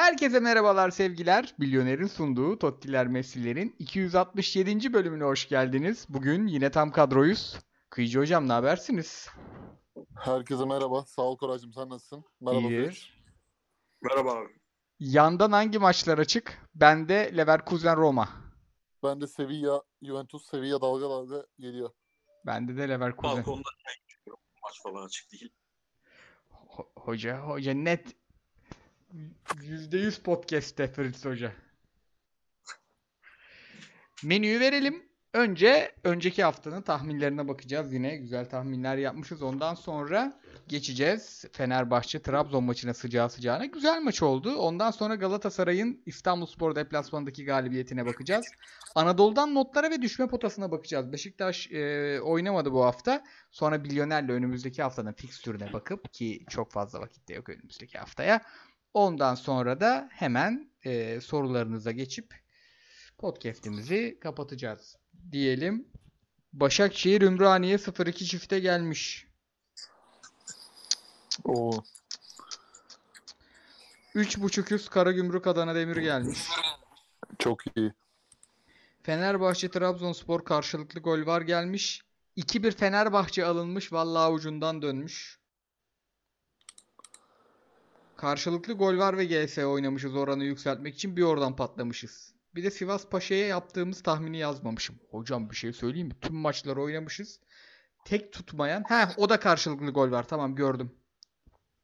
Herkese merhabalar sevgiler. Milyoner'in sunduğu Tottiler Messi'lerin 267. bölümüne hoş geldiniz. Bugün yine tam kadroyuz. Kıyıcı hocam ne habersiniz? Herkese merhaba. Sağ ol Koraycığım sen nasılsın? Merhaba. İyidir. Merhaba abi. Yandan hangi maçlar açık? Bende Leverkusen Roma. Ben de Sevilla, Juventus Sevilla dalga dalga geliyor. Bende de Leverkusen. Balkonda. Maç falan açık değil. Ho- hoca, hoca net %100 podcast'te Fritz Hoca. Menüyü verelim. Önce önceki haftanın tahminlerine bakacağız. Yine güzel tahminler yapmışız. Ondan sonra geçeceğiz. Fenerbahçe Trabzon maçına sıcağı sıcağına. Güzel maç oldu. Ondan sonra Galatasaray'ın İstanbulspor deplasmanındaki galibiyetine bakacağız. Anadolu'dan notlara ve düşme potasına bakacağız. Beşiktaş e, oynamadı bu hafta. Sonra Milyoner'le önümüzdeki haftanın fikstürüne bakıp ki çok fazla vakit de yok önümüzdeki haftaya. Ondan sonra da hemen e, sorularınıza geçip podcast'imizi kapatacağız diyelim. Başakşehir Ümraniye 0-2 çifte gelmiş. Oo. 3.5 üst Karagümrük Adana Demir gelmiş. Çok iyi. Fenerbahçe Trabzonspor karşılıklı gol var gelmiş. 2-1 Fenerbahçe alınmış. Vallahi ucundan dönmüş. Karşılıklı gol var ve GS oynamışız oranı yükseltmek için. Bir oradan patlamışız. Bir de Sivas Paşa'ya yaptığımız tahmini yazmamışım. Hocam bir şey söyleyeyim mi? Tüm maçları oynamışız. Tek tutmayan. Ha o da karşılıklı gol var. Tamam gördüm.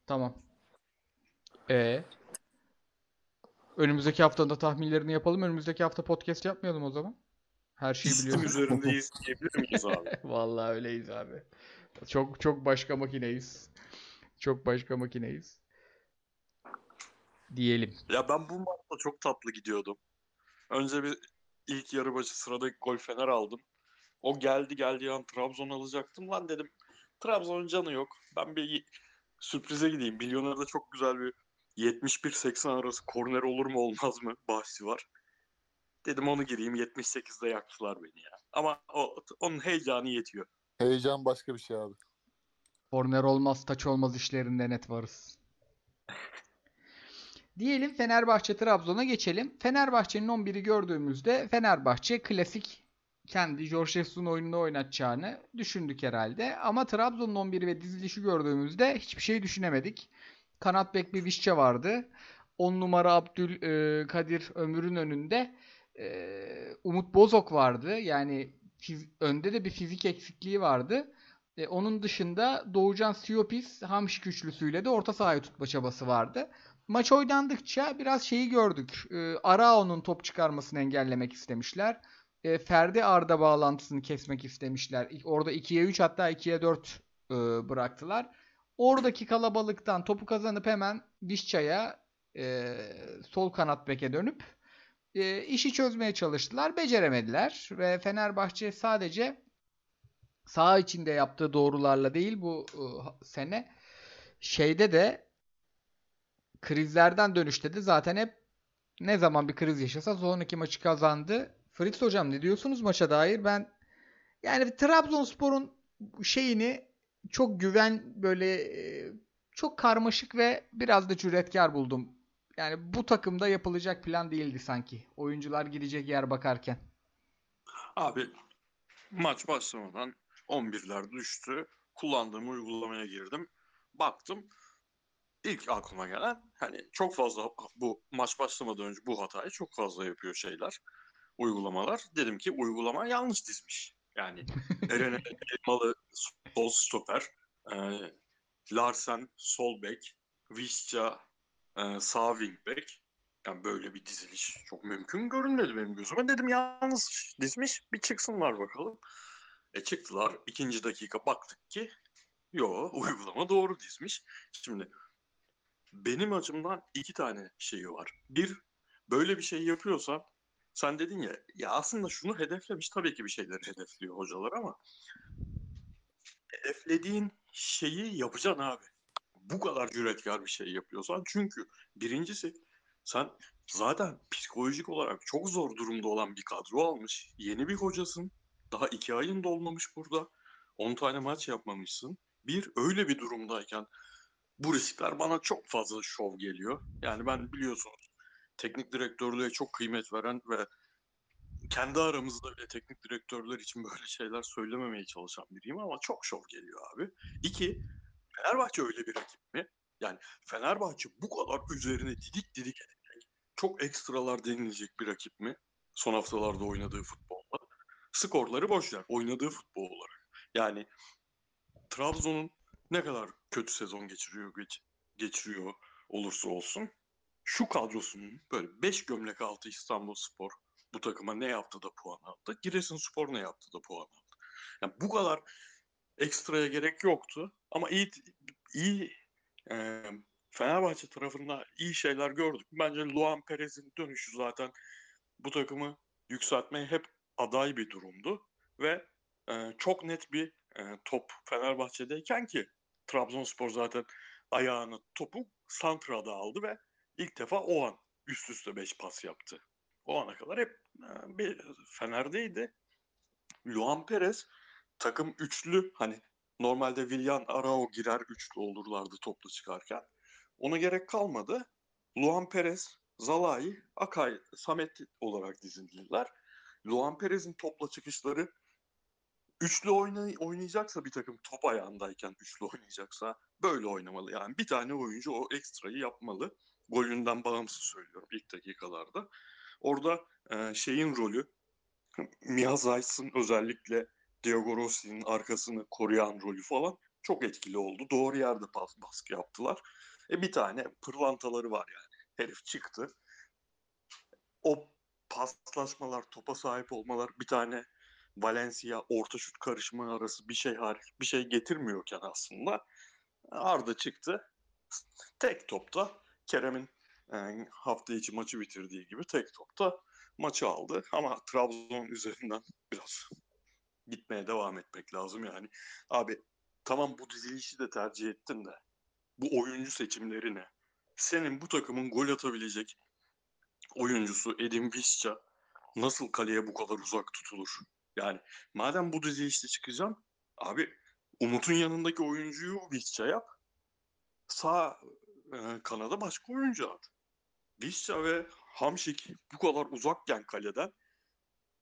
Tamam. E Önümüzdeki haftada tahminlerini yapalım. Önümüzdeki hafta podcast yapmayalım o zaman. Her şeyi biliyoruz. üzerindeyiz diyebilir miyiz abi? Vallahi öyleyiz abi. Çok çok başka makineyiz. Çok başka makineyiz. Diyelim. ya ben bu maçta çok tatlı gidiyordum. Önce bir ilk yarı başı sıradaki gol Fener aldım. O geldi geldiği an Trabzon alacaktım. Lan dedim Trabzon'un canı yok. Ben bir sürprize gideyim. Milyoner'de çok güzel bir 71-80 arası korner olur mu olmaz mı bahsi var. Dedim onu gireyim 78'de yaktılar beni ya. Ama o, onun heyecanı yetiyor. Heyecan başka bir şey abi. Korner olmaz, taç olmaz işlerinde net varız. Diyelim Fenerbahçe Trabzon'a geçelim. Fenerbahçe'nin 11'i gördüğümüzde Fenerbahçe klasik kendi Jorge Jesus'un oyununu oynatacağını düşündük herhalde. Ama Trabzon'un 11'i ve dizilişi gördüğümüzde hiçbir şey düşünemedik. Kanat bek bir Vişça vardı. 10 numara Abdül e, Kadir Ömür'ün önünde e, Umut Bozok vardı. Yani fiz- önde de bir fizik eksikliği vardı. E, onun dışında Doğucan Siopis Hamşik üçlüsüyle de orta sahayı tutma çabası vardı. Maç oynandıkça biraz şeyi gördük. E, Arao'nun top çıkarmasını engellemek istemişler. E, Ferdi Arda bağlantısını kesmek istemişler. Orada 2'ye 3 hatta 2'ye 4 e, bıraktılar. Oradaki kalabalıktan topu kazanıp hemen Vişça'ya e, sol kanat beke dönüp e, işi çözmeye çalıştılar. Beceremediler ve Fenerbahçe sadece saha içinde yaptığı doğrularla değil bu e, sene şeyde de krizlerden dönüşte de zaten hep ne zaman bir kriz yaşasa sonraki maçı kazandı. Fritz hocam ne diyorsunuz maça dair? Ben yani Trabzonspor'un şeyini çok güven böyle e, çok karmaşık ve biraz da cüretkar buldum. Yani bu takımda yapılacak plan değildi sanki. Oyuncular gidecek yer bakarken. Abi maç başlamadan 11'ler düştü. Kullandığım uygulamaya girdim. Baktım. İlk aklıma gelen hani çok fazla bu maç başlamadan önce bu hatayı çok fazla yapıyor şeyler. Uygulamalar. Dedim ki uygulama yanlış dizmiş. Yani Eren Elmalı sol stoper, e, Larsen sol bek, Visca e, sağ wing bek. Yani böyle bir diziliş çok mümkün görünmedi benim gözüme. Dedim yalnız dizmiş bir çıksınlar bakalım. E çıktılar. ikinci dakika baktık ki yo uygulama doğru dizmiş. Şimdi benim açımdan iki tane şeyi var. Bir böyle bir şey yapıyorsan sen dedin ya ya aslında şunu hedeflemiş tabii ki bir şeyleri hedefliyor hocalar ama hedeflediğin şeyi yapacaksın abi. Bu kadar cüretkar bir şey yapıyorsan çünkü birincisi sen zaten psikolojik olarak çok zor durumda olan bir kadro almış. Yeni bir hocasın. Daha iki ayın da olmamış burada. 10 tane maç yapmamışsın. Bir öyle bir durumdayken bu riskler bana çok fazla şov geliyor. Yani ben biliyorsunuz teknik direktörlüğe çok kıymet veren ve kendi aramızda bile teknik direktörler için böyle şeyler söylememeye çalışan biriyim ama çok şov geliyor abi. İki, Fenerbahçe öyle bir rakip mi? Yani Fenerbahçe bu kadar üzerine didik didik edecek, çok ekstralar denilecek bir rakip mi? Son haftalarda oynadığı futbolla. Skorları boş ver, oynadığı futbol olarak. Yani Trabzon'un ne kadar kötü sezon geçiriyor geç, geçiriyor olursa olsun şu kadrosunun böyle 5 gömlek altı İstanbul Spor bu takıma ne yaptı da puan aldı. Giresunspor ne yaptı da puan aldı. Yani bu kadar ekstraya gerek yoktu ama iyi iyi e, Fenerbahçe tarafında iyi şeyler gördük. Bence Luan Perez'in dönüşü zaten bu takımı yükseltmeye hep aday bir durumdu ve e, çok net bir e, top Fenerbahçe'deyken ki Trabzonspor zaten ayağını topu Santra'da aldı ve ilk defa o an üst üste 5 pas yaptı. O ana kadar hep e, bir Fener'deydi. Luan Perez takım üçlü hani normalde Villan Arao girer üçlü olurlardı toplu çıkarken. Ona gerek kalmadı. Luan Perez, Zalai, Akay, Samet olarak dizildiler. Luan Perez'in topla çıkışları üçlü oynay oynayacaksa bir takım top ayağındayken üçlü oynayacaksa böyle oynamalı. Yani bir tane oyuncu o ekstrayı yapmalı. Golünden bağımsız söylüyorum ilk dakikalarda. Orada e, şeyin rolü Mia Zayt'sın özellikle Diego Rossi'nin arkasını koruyan rolü falan çok etkili oldu. Doğru yerde bas, baskı yaptılar. E bir tane pırlantaları var yani. Herif çıktı. O paslaşmalar, topa sahip olmalar bir tane Valencia orta şut karışımı arası bir şey hariç bir şey getirmiyorken aslında Arda çıktı. Tek topta Kerem'in yani hafta içi maçı bitirdiği gibi tek topta maçı aldı. Ama Trabzon üzerinden biraz gitmeye devam etmek lazım yani. Abi tamam bu dizilişi de tercih ettin de bu oyuncu seçimleri ne? Senin bu takımın gol atabilecek oyuncusu Edin Visca nasıl kaleye bu kadar uzak tutulur? Yani madem bu dizilişte çıkacağım abi Umut'un yanındaki oyuncuyu Visca yap. Sağ e, kanada başka oyuncu at. Visca ve Hamşik bu kadar uzakken kaleden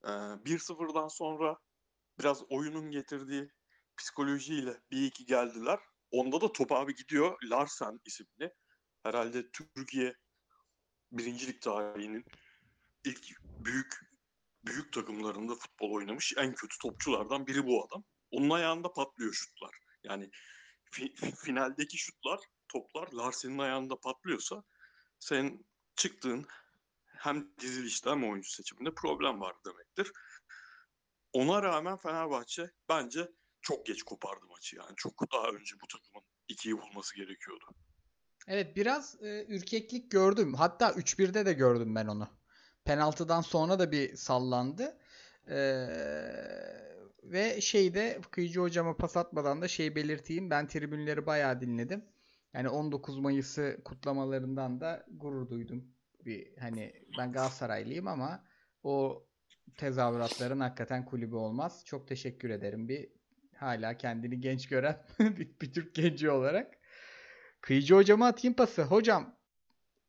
e, 1-0'dan sonra biraz oyunun getirdiği psikolojiyle bir iki geldiler. Onda da top abi gidiyor. Larsen isimli. Herhalde Türkiye birincilik tarihinin ilk büyük büyük takımlarında futbol oynamış en kötü topçulardan biri bu adam. Onun ayağında patlıyor şutlar. Yani fi- finaldeki şutlar, toplar Larsen'in ayağında patlıyorsa sen çıktığın hem dizilişte hem oyuncu seçiminde problem var demektir. Ona rağmen Fenerbahçe bence çok geç kopardı maçı yani. Çok daha önce bu takımın ikiyi bulması gerekiyordu. Evet biraz e, ürkeklik gördüm. Hatta 3-1'de de gördüm ben onu. Penaltıdan sonra da bir sallandı. Ee, ve şeyde kıyıcı hocama pas atmadan da şey belirteyim. Ben tribünleri bayağı dinledim. Yani 19 Mayıs'ı kutlamalarından da gurur duydum. Bir hani ben Galatasaraylıyım ama o tezahüratların hakikaten kulübü olmaz. Çok teşekkür ederim bir hala kendini genç gören bir, bir Türk genci olarak. Kıyıcı hocama atayım pası. Hocam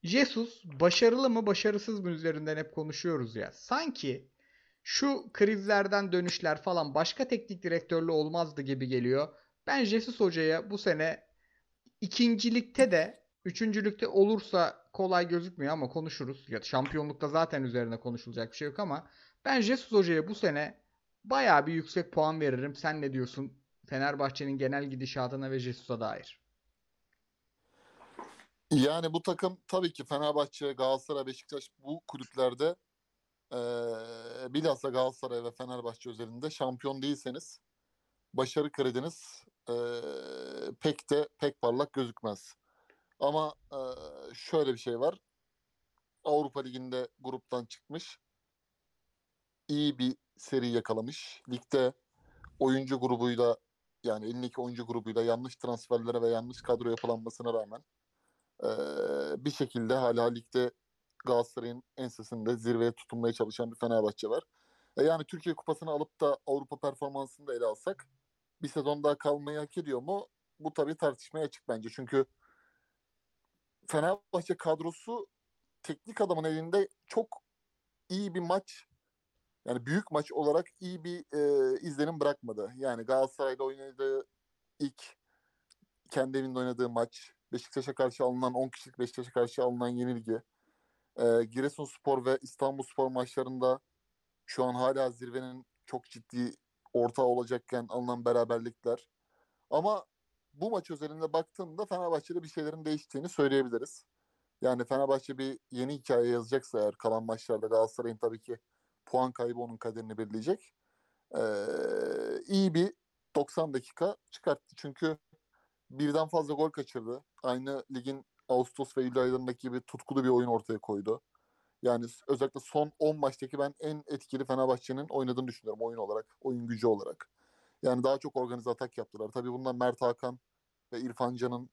Jesus başarılı mı başarısız mı üzerinden hep konuşuyoruz ya. Sanki şu krizlerden dönüşler falan başka teknik direktörlü olmazdı gibi geliyor. Ben Jesus hocaya bu sene ikincilikte de üçüncülükte olursa kolay gözükmüyor ama konuşuruz. Ya şampiyonlukta zaten üzerine konuşulacak bir şey yok ama ben Jesus hocaya bu sene bayağı bir yüksek puan veririm. Sen ne diyorsun Fenerbahçe'nin genel gidişatına ve Jesus'a dair? Yani bu takım tabii ki Fenerbahçe, Galatasaray, Beşiktaş bu kulüplerde e, bilhassa Galatasaray ve Fenerbahçe üzerinde şampiyon değilseniz başarı krediniz e, pek de pek parlak gözükmez. Ama e, şöyle bir şey var. Avrupa Ligi'nde gruptan çıkmış. iyi bir seri yakalamış. Ligde oyuncu grubuyla yani elindeki oyuncu grubuyla yanlış transferlere ve yanlış kadro yapılanmasına rağmen e, bir şekilde hala ligde Galatasaray'ın ensesinde zirveye tutunmaya çalışan bir Fenerbahçe var. E, yani Türkiye Kupası'nı alıp da Avrupa performansını da ele alsak bir sezon daha kalmayı hak ediyor mu? Bu tabii tartışmaya açık bence. Çünkü Fenerbahçe kadrosu teknik adamın elinde çok iyi bir maç yani büyük maç olarak iyi bir e, izlenim bırakmadı. Yani Galatasaray'da oynadığı ilk kendi evinde oynadığı maç, Beşiktaş'a karşı alınan 10 kişilik Beşiktaş'a karşı alınan yenilgi, e, Giresunspor ve İstanbulspor maçlarında şu an hala zirvenin çok ciddi ortağı olacakken alınan beraberlikler. Ama bu maç özelinde baktığımda Fenerbahçe'de bir şeylerin değiştiğini söyleyebiliriz. Yani Fenerbahçe bir yeni hikaye yazacaksa eğer kalan maçlarda Galatasaray'ın tabii ki puan kaybı onun kaderini belirleyecek. Ee, iyi bir 90 dakika çıkarttı. Çünkü birden fazla gol kaçırdı. Aynı ligin Ağustos ve Eylül aylarındaki gibi tutkulu bir oyun ortaya koydu. Yani özellikle son 10 maçtaki ben en etkili Fenerbahçe'nin oynadığını düşünüyorum oyun olarak, oyun gücü olarak. Yani daha çok organize atak yaptılar. Tabii bundan Mert Hakan ve İrfan Can'ın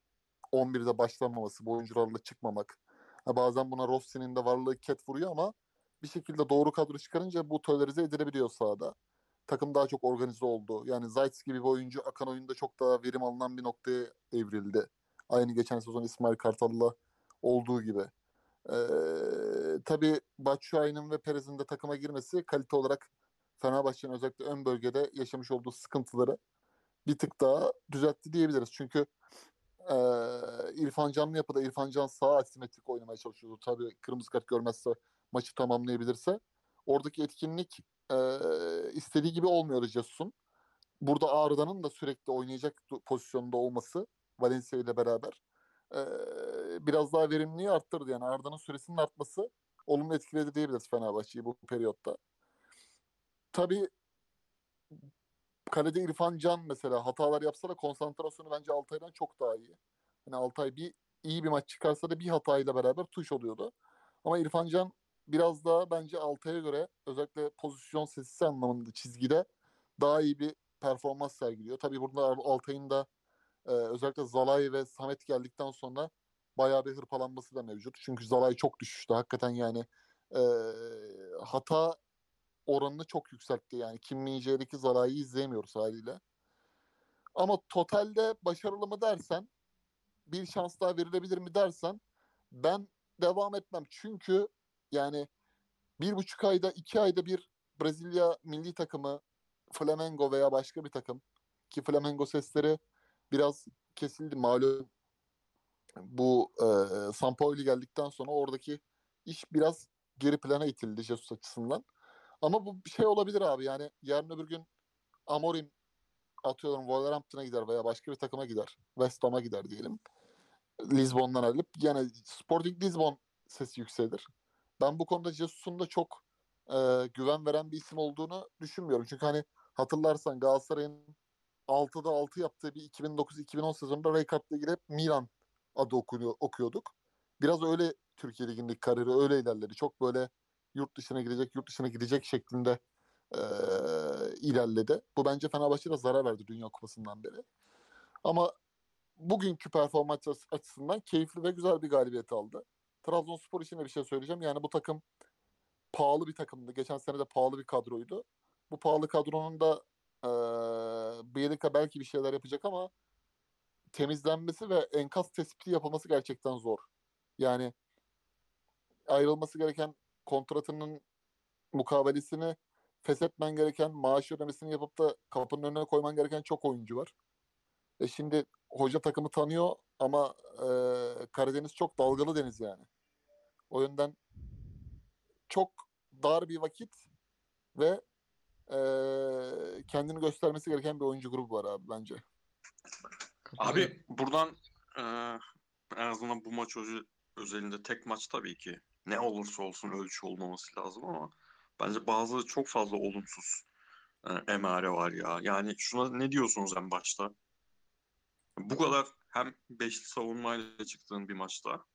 11'de başlamaması, bu oyuncularla çıkmamak. Ha, bazen buna Rossi'nin de varlığı ket vuruyor ama bir şekilde doğru kadro çıkarınca bu tolerize edilebiliyor sahada. Takım daha çok organize oldu. Yani Zayt gibi bir oyuncu akan oyunda çok daha verim alınan bir noktaya evrildi. Aynı geçen sezon İsmail Kartal'la olduğu gibi. Ee, tabii Batshuayi'nin ve Perez'in de takıma girmesi kalite olarak Fenerbahçe'nin özellikle ön bölgede yaşamış olduğu sıkıntıları bir tık daha düzeltti diyebiliriz. Çünkü e, İrfan Can'ın yapıda İrfan Can sağ asimetrik oynamaya çalışıyordu. Tabii kırmızı kart görmezse maçı tamamlayabilirse. Oradaki etkinlik e, istediği gibi olmuyor Jesus'un. Burada Arda'nın da sürekli oynayacak pozisyonda olması Valencia ile beraber e, biraz daha verimliliği arttırdı. Yani Arda'nın süresinin artması olumlu etkiledi diyebiliriz Fenerbahçe'yi bu periyotta. Tabii kalede İrfan Can mesela hatalar yapsa da konsantrasyonu bence Altay'dan çok daha iyi. Yani Altay bir iyi bir maç çıkarsa da bir hatayla beraber tuş oluyordu. Ama İrfan Can biraz daha bence Altay'a göre özellikle pozisyon sesi anlamında çizgide daha iyi bir performans sergiliyor. Tabii burada Altay'ın da e, özellikle Zalay ve Samet geldikten sonra bayağı bir hırpalanması da mevcut. Çünkü Zalay çok düşüştü. Hakikaten yani e, hata oranını çok yükseltti. Yani Kim Min-jae'deki Zalay'ı izleyemiyoruz haliyle. Ama totalde başarılı mı dersen bir şans daha verilebilir mi dersen ben devam etmem. Çünkü yani bir buçuk ayda iki ayda bir Brezilya milli takımı Flamengo veya başka bir takım ki Flamengo sesleri biraz kesildi malum bu e, Sampaoli geldikten sonra oradaki iş biraz geri plana itildi Jesus açısından. Ama bu bir şey olabilir abi yani yarın öbür gün Amorim atıyorum Wolverhampton'a gider veya başka bir takıma gider. West Ham'a gider diyelim. Lisbon'dan alıp yani Sporting Lisbon sesi yükselir. Ben bu konuda Jesus'un da çok e, güven veren bir isim olduğunu düşünmüyorum. Çünkü hani hatırlarsan Galatasaray'ın 6'da 6 yaptığı bir 2009-2010 sezonunda Rijkaard'la girip Milan adı okunuyor, okuyorduk. Biraz öyle Türkiye Ligi'ndeki kariyeri öyle ilerledi. Çok böyle yurt dışına gidecek, yurt dışına gidecek şeklinde e, ilerledi. Bu bence Fenerbahçe'ye zarar verdi Dünya Kupası'ndan beri. Ama bugünkü performans açısından keyifli ve güzel bir galibiyet aldı. Trabzonspor için de bir şey söyleyeceğim. Yani bu takım pahalı bir takımdı. Geçen sene de pahalı bir kadroydu. Bu pahalı kadronun da e, Bielika belki bir şeyler yapacak ama temizlenmesi ve enkaz tespiti yapılması gerçekten zor. Yani ayrılması gereken kontratının mukabelesini feshetmen gereken, maaş ödemesini yapıp da kapının önüne koyman gereken çok oyuncu var. E şimdi hoca takımı tanıyor ama e, Karadeniz çok dalgalı deniz yani. O yönden çok dar bir vakit ve e, kendini göstermesi gereken bir oyuncu grubu var abi bence. Abi buradan e, en azından bu maç öz- özelinde tek maç tabii ki ne olursa olsun ölçü olmaması lazım ama bence bazı çok fazla olumsuz e, emare var ya. Yani şuna ne diyorsunuz en başta? Bu kadar hem beşli savunmayla çıktığın bir maçta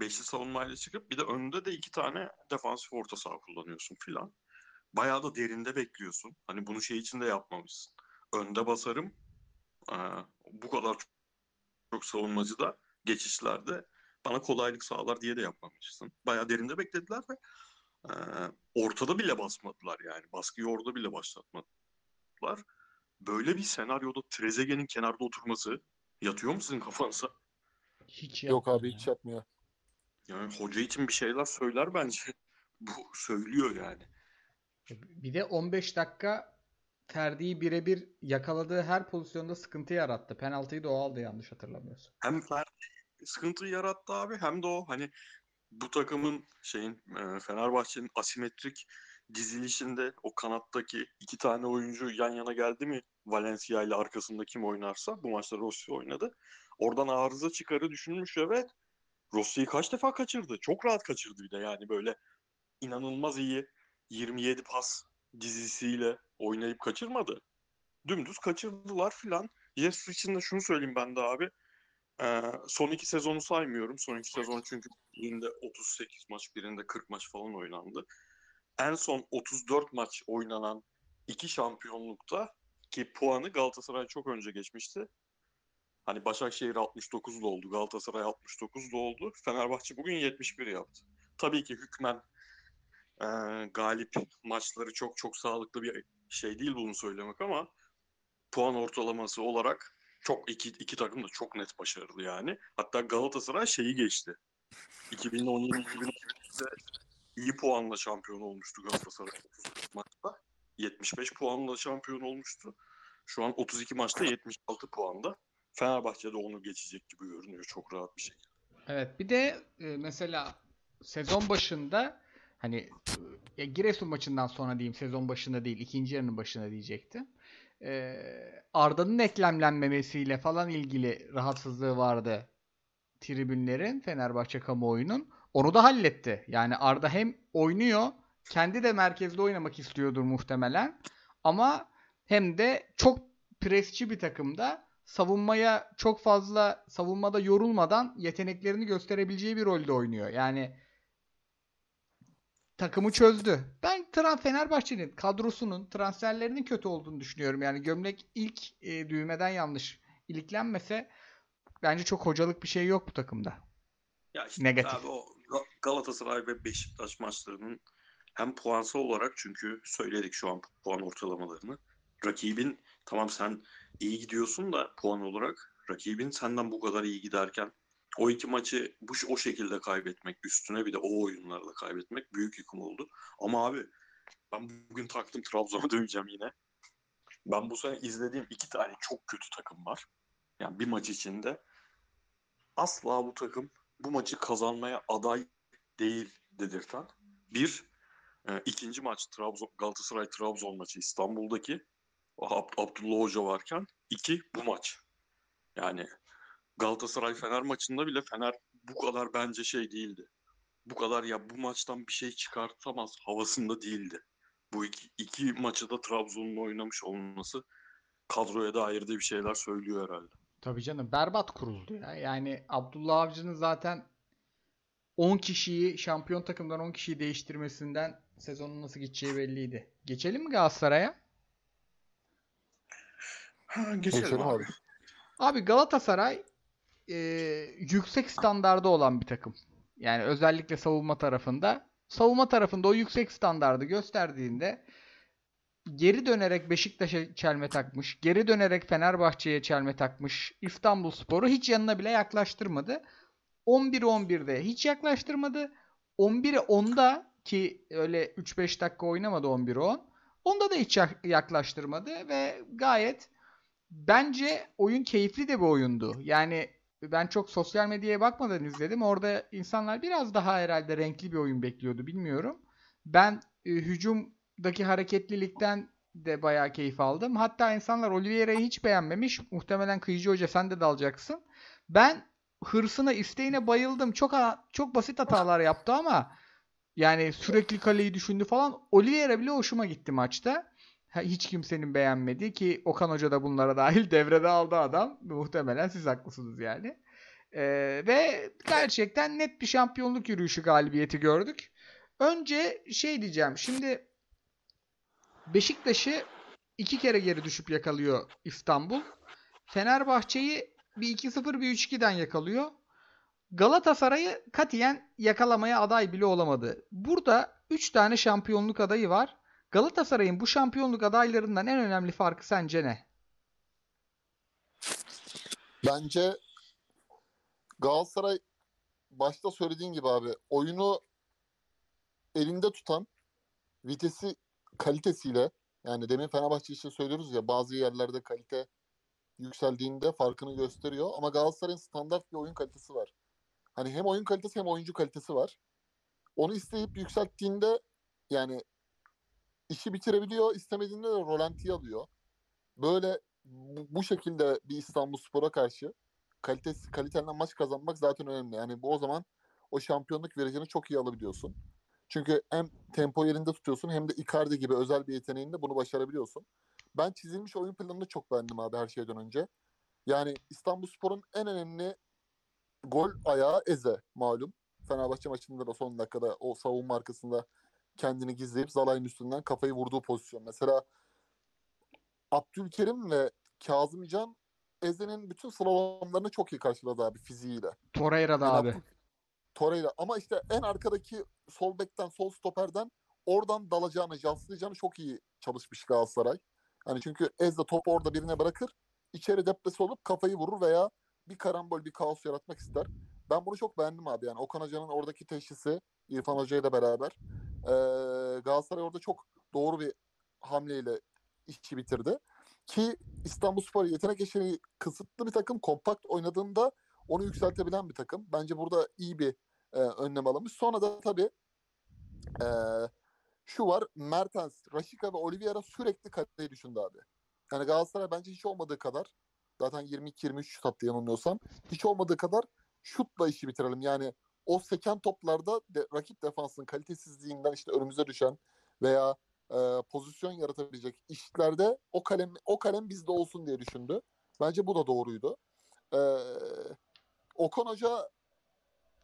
beşli savunmayla çıkıp bir de önde de iki tane defansif orta saha kullanıyorsun filan. Bayağı da derinde bekliyorsun. Hani bunu şey için de yapmamışsın. Önde basarım. Ee, bu kadar çok, çok savunmacı da geçişlerde bana kolaylık sağlar diye de yapmamışsın. Bayağı derinde beklediler ve e, ortada bile basmadılar yani. Baskıyı orada bile başlatmadılar. Böyle bir senaryoda Trezeguet'in kenarda oturması yatıyor mu sizin kafanıza? Hiç Yok abi ya. hiç yapmıyor. Yani hoca için bir şeyler söyler bence. Bu söylüyor yani. Bir de 15 dakika Ferdi'yi birebir yakaladığı her pozisyonda sıkıntı yarattı. Penaltıyı da o aldı yanlış hatırlamıyorsam. Hem Ferdi sıkıntı yarattı abi hem de o hani bu takımın şeyin e, Fenerbahçe'nin asimetrik dizilişinde o kanattaki iki tane oyuncu yan yana geldi mi Valencia ile arkasında kim oynarsa bu maçta Rossi oynadı. Oradan arıza çıkarı düşünmüş evet. Rossi'yi kaç defa kaçırdı? Çok rahat kaçırdı bir de yani böyle inanılmaz iyi 27 pas dizisiyle oynayıp kaçırmadı. Dümdüz kaçırdılar filan. Jesus için de şunu söyleyeyim ben de abi. Ee, son iki sezonu saymıyorum. Son iki sezon çünkü birinde 38 maç, birinde 40 maç falan oynandı. En son 34 maç oynanan iki şampiyonlukta ki puanı Galatasaray çok önce geçmişti. Hani Başakşehir 69'da oldu, Galatasaray 69'da oldu. Fenerbahçe bugün 71 yaptı. Tabii ki hükmen e, galip maçları çok çok sağlıklı bir şey değil bunu söylemek ama puan ortalaması olarak çok iki, iki takım da çok net başarılı yani. Hatta Galatasaray şeyi geçti. 2017-2018'de iyi puanla şampiyon olmuştu Galatasaray 30 maçta. 75 puanla şampiyon olmuştu. Şu an 32 maçta 76 puanda. Fenerbahçe de onu geçecek gibi görünüyor çok rahat bir şekilde. Evet bir de e, mesela sezon başında hani e, Giresun maçından sonra diyeyim sezon başında değil ikinci yarının başında diyecektim. E, Arda'nın eklemlenmemesiyle falan ilgili rahatsızlığı vardı tribünlerin Fenerbahçe kamuoyunun. Onu da halletti. Yani Arda hem oynuyor kendi de merkezde oynamak istiyordur muhtemelen. Ama hem de çok presçi bir takımda savunmaya çok fazla savunmada yorulmadan yeteneklerini gösterebileceği bir rolde oynuyor. Yani takımı çözdü. Ben Tran Fenerbahçe'nin kadrosunun transferlerinin kötü olduğunu düşünüyorum. Yani gömlek ilk e, düğmeden yanlış iliklenmese bence çok hocalık bir şey yok bu takımda. Ya işte Negatif. abi o Ga- Galatasaray ve Beşiktaş maçlarının hem puansal olarak çünkü söyledik şu an puan ortalamalarını. Rakibin tamam sen iyi gidiyorsun da puan olarak rakibin senden bu kadar iyi giderken o iki maçı bu o şekilde kaybetmek üstüne bir de o oyunlarla kaybetmek büyük yıkım oldu. Ama abi ben bugün taktım Trabzon'a döneceğim yine. Ben bu sene izlediğim iki tane çok kötü takım var. Yani bir maç içinde. Asla bu takım bu maçı kazanmaya aday değil dedirten. Bir, e, ikinci maç Trabzon, Galatasaray Trabzon maçı İstanbul'daki Ab- Abdullah Hoca varken. iki bu maç. Yani Galatasaray Fener maçında bile Fener bu kadar bence şey değildi. Bu kadar ya bu maçtan bir şey çıkartamaz havasında değildi. Bu iki, iki maçı da Trabzon'un oynamış olması kadroya dair de bir şeyler söylüyor herhalde. Tabii canım berbat kuruldu ya. Yani Abdullah Avcı'nın zaten 10 kişiyi şampiyon takımdan 10 kişiyi değiştirmesinden sezonun nasıl geçeceği belliydi. Geçelim mi Galatasaray'a? Ha, geçelim, Geçelim abi. abi. Abi Galatasaray e, yüksek standarda olan bir takım. Yani özellikle savunma tarafında. Savunma tarafında o yüksek standardı gösterdiğinde geri dönerek Beşiktaş'a çelme takmış. Geri dönerek Fenerbahçe'ye çelme takmış. İstanbulspor'u hiç yanına bile yaklaştırmadı. 11-11'de hiç yaklaştırmadı. 11'e 10'da ki öyle 3-5 dakika oynamadı 11'e 10. Onda da hiç yak- yaklaştırmadı ve gayet bence oyun keyifli de bir oyundu. Yani ben çok sosyal medyaya bakmadan izledim. Orada insanlar biraz daha herhalde renkli bir oyun bekliyordu bilmiyorum. Ben e, hücumdaki hareketlilikten de bayağı keyif aldım. Hatta insanlar Oliveira'yı hiç beğenmemiş. Muhtemelen Kıyıcı Hoca sen de dalacaksın. Ben hırsına, isteğine bayıldım. Çok çok basit hatalar yaptı ama yani sürekli kaleyi düşündü falan. Oliveira bile hoşuma gitti maçta. Hiç kimsenin beğenmediği ki Okan Hoca da bunlara dahil devrede aldı adam. Muhtemelen siz haklısınız yani. Ee, ve gerçekten net bir şampiyonluk yürüyüşü galibiyeti gördük. Önce şey diyeceğim. Şimdi Beşiktaş'ı iki kere geri düşüp yakalıyor İstanbul. Fenerbahçe'yi bir 2-0 bir 3-2'den yakalıyor. Galatasaray'ı katiyen yakalamaya aday bile olamadı. Burada 3 tane şampiyonluk adayı var. Galatasaray'ın bu şampiyonluk adaylarından en önemli farkı sence ne? Bence Galatasaray başta söylediğin gibi abi oyunu elinde tutan vitesi kalitesiyle yani demin Fenerbahçe için söylüyoruz ya bazı yerlerde kalite yükseldiğinde farkını gösteriyor ama Galatasaray'ın standart bir oyun kalitesi var. Hani hem oyun kalitesi hem oyuncu kalitesi var. Onu isteyip yükselttiğinde yani işi bitirebiliyor, istemediğinde de rolantiye alıyor. Böyle bu, şekilde bir İstanbulspor'a karşı kalitesi kalitenden maç kazanmak zaten önemli. Yani bu o zaman o şampiyonluk virajını çok iyi alabiliyorsun. Çünkü hem tempo yerinde tutuyorsun hem de Icardi gibi özel bir yeteneğinde bunu başarabiliyorsun. Ben çizilmiş oyun planını çok beğendim abi her şeyden önce. Yani İstanbulspor'un en önemli gol ayağı Eze malum. Fenerbahçe maçında da son dakikada o savunma arkasında kendini gizleyip Zalai'nin üstünden kafayı vurduğu pozisyon. Mesela Abdülkerim ve Kazımcan Eze'nin bütün slalomlarını çok iyi karşıladı abi fiziğiyle. Torreira'da Yani abi. Abdül- Torreira ama işte en arkadaki sol bekten sol stoperden oradan dalacağını, jaslayacağını çok iyi çalışmış Galatasaray. Hani çünkü Eze topu orada birine bırakır, içeri depresi olup kafayı vurur veya bir karambol, bir kaos yaratmak ister. Ben bunu çok beğendim abi yani. Okan Hoca'nın oradaki teşhisi İrfan Hoca ile beraber eee Galatasaray orada çok doğru bir hamleyle işi bitirdi. Ki İstanbulspor yetenek eşiği kısıtlı bir takım kompakt oynadığında onu yükseltebilen bir takım. Bence burada iyi bir e, önlem alınmış. Sonra da tabii e, şu var. Mertens, Rashica ve Oliveira sürekli kaleyi düşündü abi. Yani Galatasaray bence hiç olmadığı kadar zaten 22-23 şut attı yanılmıyorsam. Hiç olmadığı kadar şutla işi bitirelim. Yani o seken toplarda de, rakip defansının kalitesizliğinden işte önümüze düşen veya e, pozisyon yaratabilecek işlerde o kalem o kalem bizde olsun diye düşündü. Bence bu da doğruydu. E, Okan Hoca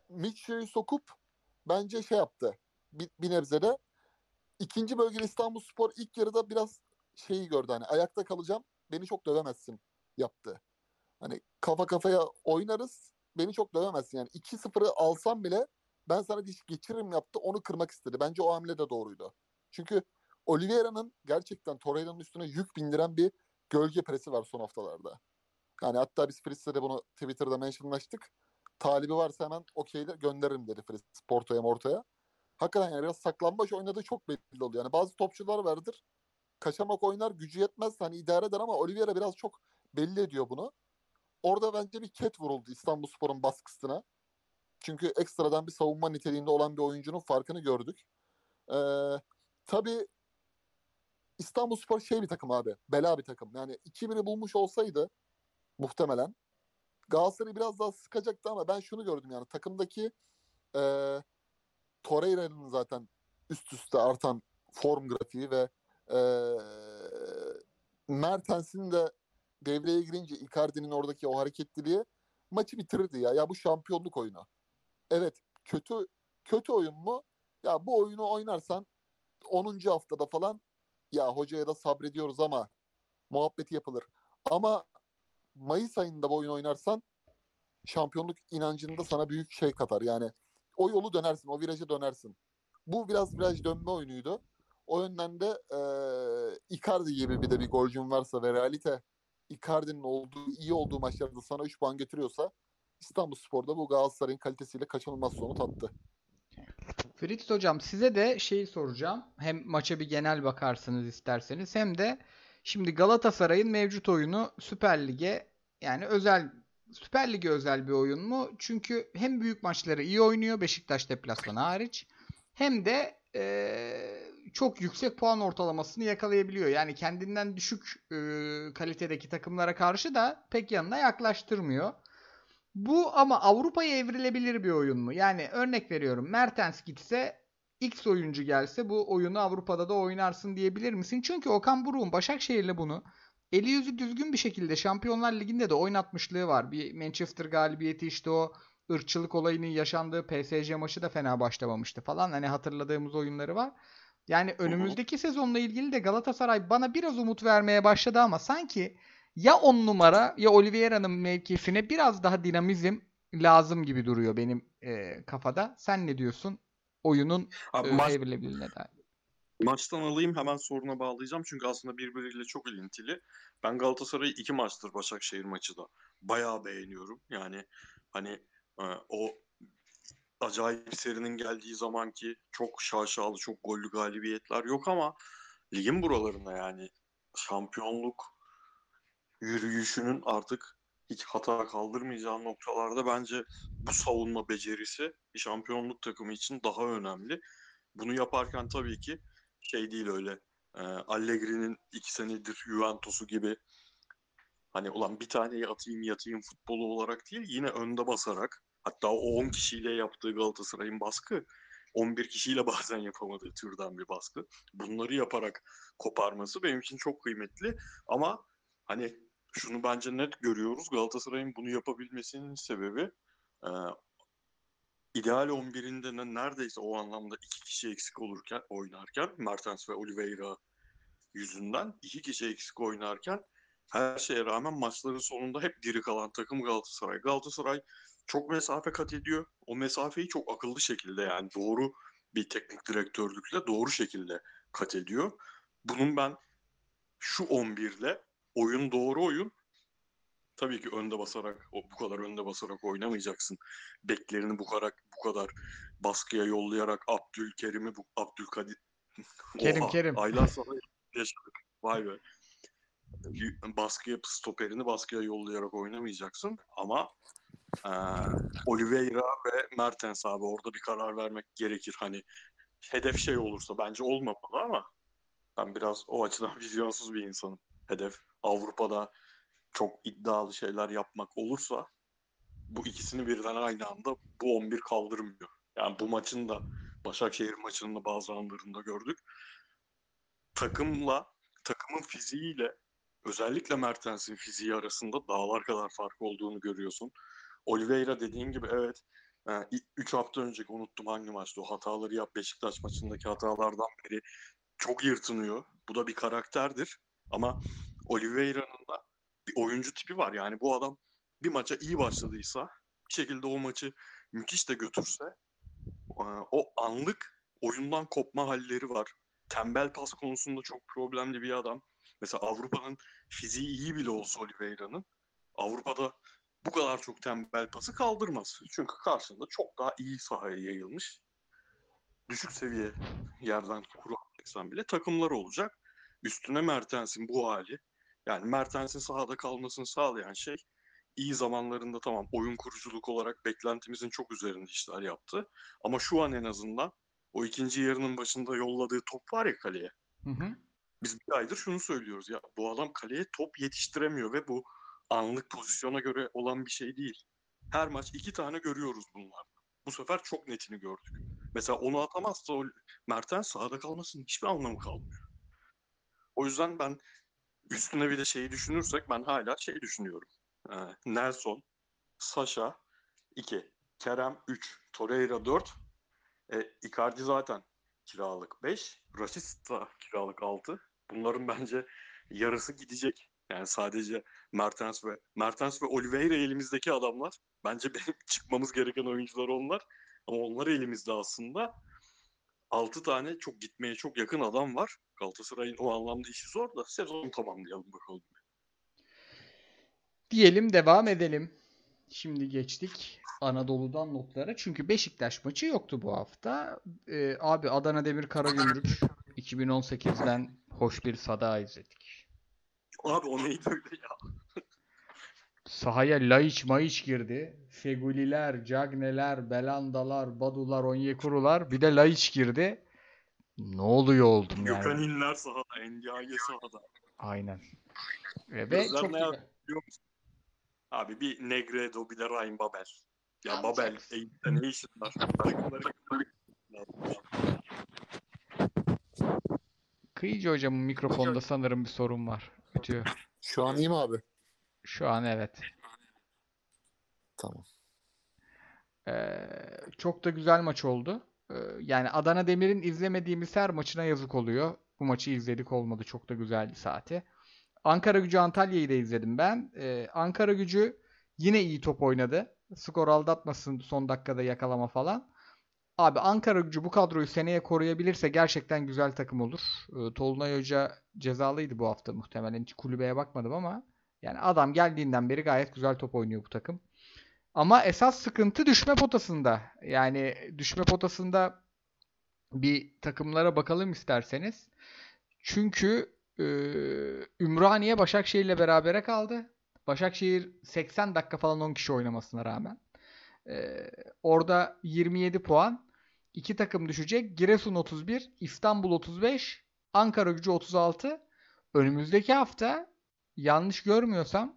Mitchell'i sokup bence şey yaptı. Bir, bir nebze de ikinci bölgeli İstanbulspor ilk yarıda biraz şeyi gördü hani ayakta kalacağım beni çok dövemezsin yaptı. Hani kafa kafaya oynarız beni çok dövemezsin yani 2-0'ı alsam bile ben sana diş geçiririm yaptı onu kırmak istedi. Bence o hamle de doğruydu. Çünkü Oliveira'nın gerçekten Torreira'nın üstüne yük bindiren bir gölge presi var son haftalarda. Yani hatta biz Fritz'le de bunu Twitter'da mentionlaştık. Talibi varsa hemen okeyler gönderirim dedi Fritz Porto'ya Morto'ya. Hakikaten yani biraz saklambaç oynadığı çok belli oluyor. Yani bazı topçular vardır. Kaçamak oynar gücü yetmez hani idare eder ama Oliveira biraz çok belli ediyor bunu. Orada bence bir ket vuruldu İstanbulspor'un baskısına. Çünkü ekstradan bir savunma niteliğinde olan bir oyuncunun farkını gördük. Ee, tabii İstanbulspor şey bir takım abi. Bela bir takım. Yani 2-1'i bulmuş olsaydı muhtemelen Galatasaray biraz daha sıkacaktı ama ben şunu gördüm yani takımdaki e, Torreira'nın zaten üst üste artan form grafiği ve e, Mertens'in de devreye girince Icardi'nin oradaki o hareketliliği maçı bitirirdi ya. Ya bu şampiyonluk oyunu. Evet kötü kötü oyun mu? Ya bu oyunu oynarsan 10. haftada falan ya hocaya da sabrediyoruz ama muhabbeti yapılır. Ama Mayıs ayında bu oyunu oynarsan şampiyonluk inancında sana büyük şey katar. Yani o yolu dönersin, o viraja dönersin. Bu biraz viraj dönme oyunuydu. O yönden de e, Icardi gibi bir de bir golcün varsa ve realite Icardi'nin olduğu, iyi olduğu maçlarda sana 3 puan getiriyorsa İstanbul Spor'da bu Galatasaray'ın kalitesiyle kaçınılmaz sonu tattı. Fritz hocam size de şeyi soracağım. Hem maça bir genel bakarsınız isterseniz hem de şimdi Galatasaray'ın mevcut oyunu Süper Lig'e yani özel Süper Lig'e özel bir oyun mu? Çünkü hem büyük maçları iyi oynuyor Beşiktaş deplasmanı hariç hem de eee, çok yüksek puan ortalamasını yakalayabiliyor. Yani kendinden düşük eee, kalitedeki takımlara karşı da pek yanına yaklaştırmıyor. Bu ama Avrupa'ya evrilebilir bir oyun mu? Yani örnek veriyorum Mertens gitse X oyuncu gelse bu oyunu Avrupa'da da oynarsın diyebilir misin? Çünkü Okan Buruk'un Başakşehir'le bunu eli yüzü düzgün bir şekilde Şampiyonlar Ligi'nde de oynatmışlığı var. Bir Manchester galibiyeti işte o ırkçılık olayının yaşandığı PSG maçı da fena başlamamıştı falan. Hani hatırladığımız oyunları var. Yani önümüzdeki sezonla ilgili de Galatasaray bana biraz umut vermeye başladı ama sanki ya 10 numara ya Oliveira'nın mevkisine biraz daha dinamizm lazım gibi duruyor benim e, kafada. Sen ne diyorsun? Oyunun Abi e, maç, dair. maçtan alayım hemen soruna bağlayacağım. Çünkü aslında birbiriyle çok ilintili. Ben Galatasaray'ı iki maçtır Başakşehir maçı da bayağı beğeniyorum. Yani hani o acayip serinin geldiği zamanki çok şaşalı, çok gollü galibiyetler yok ama ligin buralarında yani şampiyonluk yürüyüşünün artık hiç hata kaldırmayacağı noktalarda bence bu savunma becerisi bir şampiyonluk takımı için daha önemli. Bunu yaparken tabii ki şey değil öyle e, Allegri'nin iki senedir Juventus'u gibi hani ulan bir taneyi atayım yatayım futbolu olarak değil yine önde basarak hatta o 10 kişiyle yaptığı Galatasaray'ın baskı 11 kişiyle bazen yapamadığı türden bir baskı. Bunları yaparak koparması benim için çok kıymetli ama hani şunu bence net görüyoruz. Galatasaray'ın bunu yapabilmesinin sebebi e, ideal 11'inde ne- neredeyse o anlamda iki kişi eksik olurken oynarken Mertens ve Oliveira yüzünden iki kişi eksik oynarken her şeye rağmen maçların sonunda hep diri kalan takım Galatasaray. Galatasaray çok mesafe kat ediyor. O mesafeyi çok akıllı şekilde yani doğru bir teknik direktörlükle doğru şekilde kat ediyor. Bunun ben şu 11'le oyun doğru oyun tabii ki önde basarak o bu kadar önde basarak oynamayacaksın. Beklerini bu kadar bu kadar baskıya yollayarak Abdülkerim'i bu Abdülkadir Kerim, Oha, Kerim. Aylar sonra yaşadık. Vay be. Baskıya stoperini baskıya yollayarak oynamayacaksın ama eee Oliveira ve Mertens abi orada bir karar vermek gerekir. Hani hedef şey olursa bence olmamalı ama ben biraz o açıdan vizyonsuz bir insanım. Hedef Avrupa'da çok iddialı şeyler yapmak olursa bu ikisini birden aynı anda bu 11 kaldırmıyor. Yani bu maçın da Başakşehir maçının da bazı anlarında gördük. Takımla, takımın fiziğiyle özellikle Mertens'in fiziği arasında dağlar kadar fark olduğunu görüyorsun. Oliveira dediğin gibi evet 3 hafta önceki unuttum hangi maçtı o hataları yap Beşiktaş maçındaki hatalardan beri çok yırtınıyor. Bu da bir karakterdir. Ama Oliveira'nın da bir oyuncu tipi var. Yani bu adam bir maça iyi başladıysa bir şekilde o maçı müthiş de götürse e, o anlık oyundan kopma halleri var. Tembel pas konusunda çok problemli bir adam. Mesela Avrupa'nın fiziği iyi bile olsa Oliveira'nın Avrupa'da bu kadar çok tembel pası kaldırmaz. Çünkü karşısında çok daha iyi sahaya yayılmış düşük seviye yerden kuracaksan bile takımlar olacak. Üstüne Mertens'in bu hali. Yani Mertens'in sahada kalmasını sağlayan şey iyi zamanlarında tamam oyun kuruculuk olarak beklentimizin çok üzerinde işler yaptı. Ama şu an en azından o ikinci yarının başında yolladığı top var ya kaleye. Hı hı. Biz bir aydır şunu söylüyoruz ya bu adam kaleye top yetiştiremiyor ve bu anlık pozisyona göre olan bir şey değil. Her maç iki tane görüyoruz bunlar. Bu sefer çok netini gördük. Mesela onu atamazsa o Mertens sahada kalmasının hiçbir anlamı kalmıyor. O yüzden ben üstüne bir de şeyi düşünürsek ben hala şey düşünüyorum. Ee, Nelson, Sasha 2, Kerem 3, Torreira 4, e, Icardi zaten kiralık 5, Rasista kiralık 6. Bunların bence yarısı gidecek. Yani sadece Mertens ve Mertens ve Oliveira elimizdeki adamlar. Bence benim çıkmamız gereken oyuncular onlar. Ama onlar elimizde aslında. 6 tane çok gitmeye çok yakın adam var. Galatasaray'ın o anlamda işi zor da sezonu tamamlayalım bakalım. Diyelim devam edelim. Şimdi geçtik Anadolu'dan notlara. Çünkü Beşiktaş maçı yoktu bu hafta. Ee, abi Adana Demir Karagümrük 2018'den hoş bir sada izledik. Abi o neydi öyle ya? Sahaya Laiç Maiç girdi. Feguliler, Cagneler, Belandalar, Badular, Onyekurular. Bir de Laiç girdi. Ne oluyor oldum yani. Gökhan İnler sahada, Endiaye sahada. Aynen. Ve, ve çok ne güzel. Abi bir Negredo bir de Ryan Babel. Ya Babel, Eyüp'te ne işin var? Kıyıcı hocamın mikrofonda sanırım bir sorun var. Ötüyor. Şu an iyi mi abi? Şu an evet. Tamam. Ee, çok da güzel maç oldu. Ee, yani Adana Demir'in izlemediğimiz her maçına yazık oluyor. Bu maçı izledik olmadı. Çok da güzeldi saati. Ankara Gücü Antalya'yı da izledim ben. Ee, Ankara Gücü yine iyi top oynadı. Skor aldatmasın son dakikada yakalama falan. Abi Ankara Gücü bu kadroyu seneye koruyabilirse gerçekten güzel takım olur. Ee, Tolunay Hoca cezalıydı bu hafta muhtemelen. Hiç kulübeye bakmadım ama yani adam geldiğinden beri gayet güzel top oynuyor bu takım. Ama esas sıkıntı düşme potasında. Yani düşme potasında bir takımlara bakalım isterseniz. Çünkü e, Ümraniye Başakşehir'le berabere kaldı. Başakşehir 80 dakika falan 10 kişi oynamasına rağmen. E, orada 27 puan. İki takım düşecek. Giresun 31, İstanbul 35, Ankara gücü 36. Önümüzdeki hafta yanlış görmüyorsam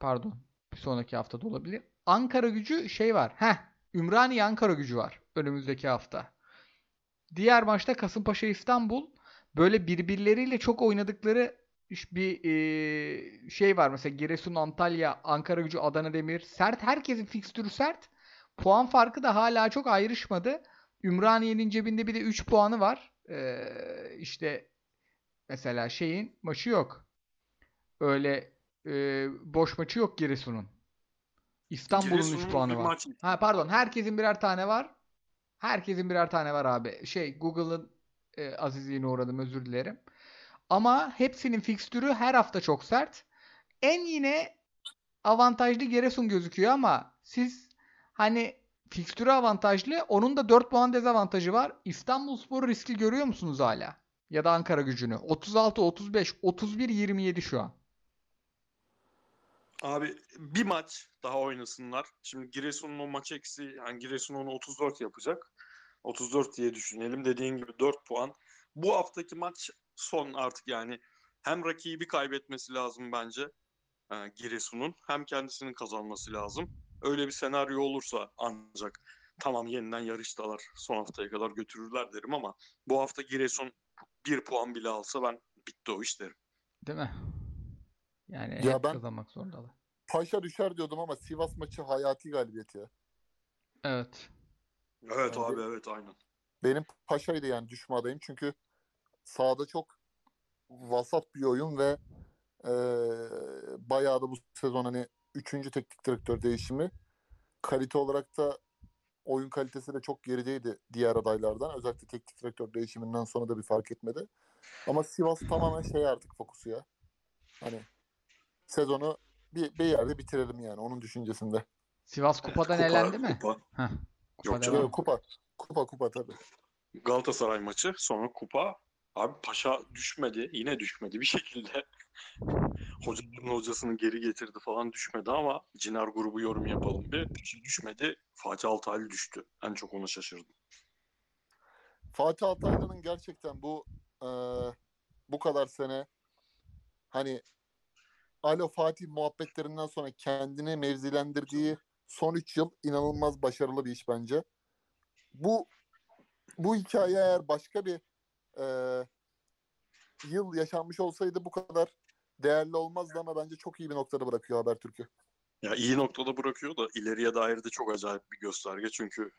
pardon bir sonraki hafta da olabilir. Ankara gücü şey var. Heh. Ümraniye Ankara gücü var önümüzdeki hafta. Diğer maçta Kasımpaşa İstanbul böyle birbirleriyle çok oynadıkları bir e, şey var. Mesela Giresun Antalya, Ankara gücü Adana Demir. Sert. Herkesin fikstürü sert. Puan farkı da hala çok ayrışmadı. Ümraniye'nin cebinde bir de 3 puanı var. Ee, işte mesela şeyin maçı yok. Öyle e, boş maçı yok Giresun'un. İstanbul'un 3 Giresun'un puanı var. maç- Ha pardon, herkesin birer tane var. Herkesin birer tane var abi. Şey Google'ın e, azizliğine uğradım özür dilerim. Ama hepsinin fikstürü her hafta çok sert. En yine avantajlı Giresun gözüküyor ama siz hani fikstürü avantajlı. Onun da 4 puan dezavantajı var. İstanbulspor riskli görüyor musunuz hala? Ya da Ankara gücünü. 36, 35, 31, 27 şu an. Abi bir maç daha oynasınlar. Şimdi Giresun'un o maç eksi yani Giresun onu 34 yapacak. 34 diye düşünelim. Dediğin gibi 4 puan. Bu haftaki maç son artık yani hem rakibi kaybetmesi lazım bence e, Giresun'un hem kendisinin kazanması lazım. Öyle bir senaryo olursa ancak tamam yeniden yarıştalar son haftaya kadar götürürler derim ama bu hafta Giresun bir puan bile alsa ben bitti o iş derim. Değil mi? Yani Ya hep ben- kazanmak zorundalar. Paşa düşer diyordum ama Sivas maçı hayati galibiyet ya. Evet. Evet Bence- abi evet aynen. Benim Paşa'ydı yani düşme adayım çünkü sahada çok vasat bir oyun ve eee bayağı da bu sezon hani 3. teknik direktör değişimi kalite olarak da oyun kalitesi de çok gerideydi diğer adaylardan. Özellikle teknik direktör değişiminden sonra da bir fark etmedi. Ama Sivas tamamen şey artık fokusu ya. Hani sezonu bir, bir yerde bitirelim yani onun düşüncesinde. Sivas kupadan Kupa- elendi mi? kupa. Heh. Kupa Yok canım. kupa. Kupa kupa tabii. Galatasaray maçı sonra kupa. Abi Paşa düşmedi. Yine düşmedi bir şekilde. Hocanın hocasını geri getirdi falan düşmedi ama Cinar grubu yorum yapalım bir. Paşa düşmedi. Fatih Altaylı düştü. En çok ona şaşırdım. Fatih Altaylı'nın gerçekten bu eee, bu kadar sene hani Alo Fatih muhabbetlerinden sonra kendini mevzilendirdiği son 3 yıl inanılmaz başarılı bir iş bence. Bu bu hikaye eğer başka bir eee, yıl yaşanmış olsaydı bu kadar değerli olmazdı ama bence çok iyi bir noktada bırakıyor Habertürk'ü. Ya iyi noktada bırakıyor da ileriye dair de çok acayip bir gösterge çünkü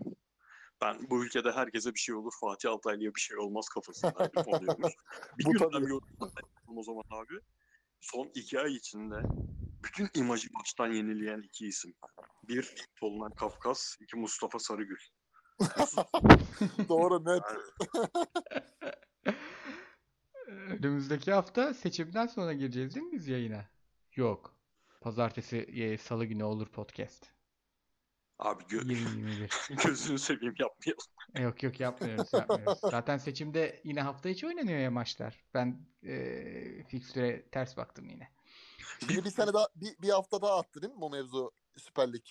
ben bu ülkede herkese bir şey olur Fatih Altaylı'ya bir şey olmaz kafasında oluyormuş. Bir Bu gündem yorum o zaman abi. Son iki ay içinde bütün imajı baştan yenileyen iki isim. Bir Tolunay Kafkas, iki Mustafa Sarıgül. Doğru net. Önümüzdeki hafta seçimden sonra gireceğiz değil mi biz yayına? Yok. Pazartesi, e, salı günü olur podcast. Abi gö- 20-21. gözünü seveyim yapmayalım. E, Yok yok yapmıyoruz, yapmıyoruz. Zaten seçimde yine hafta içi oynanıyor ya maçlar. Ben e, fikstüre ters baktım yine. Şimdi bir sene daha bir, bir hafta daha attı değil mi bu mevzu Süper Lig?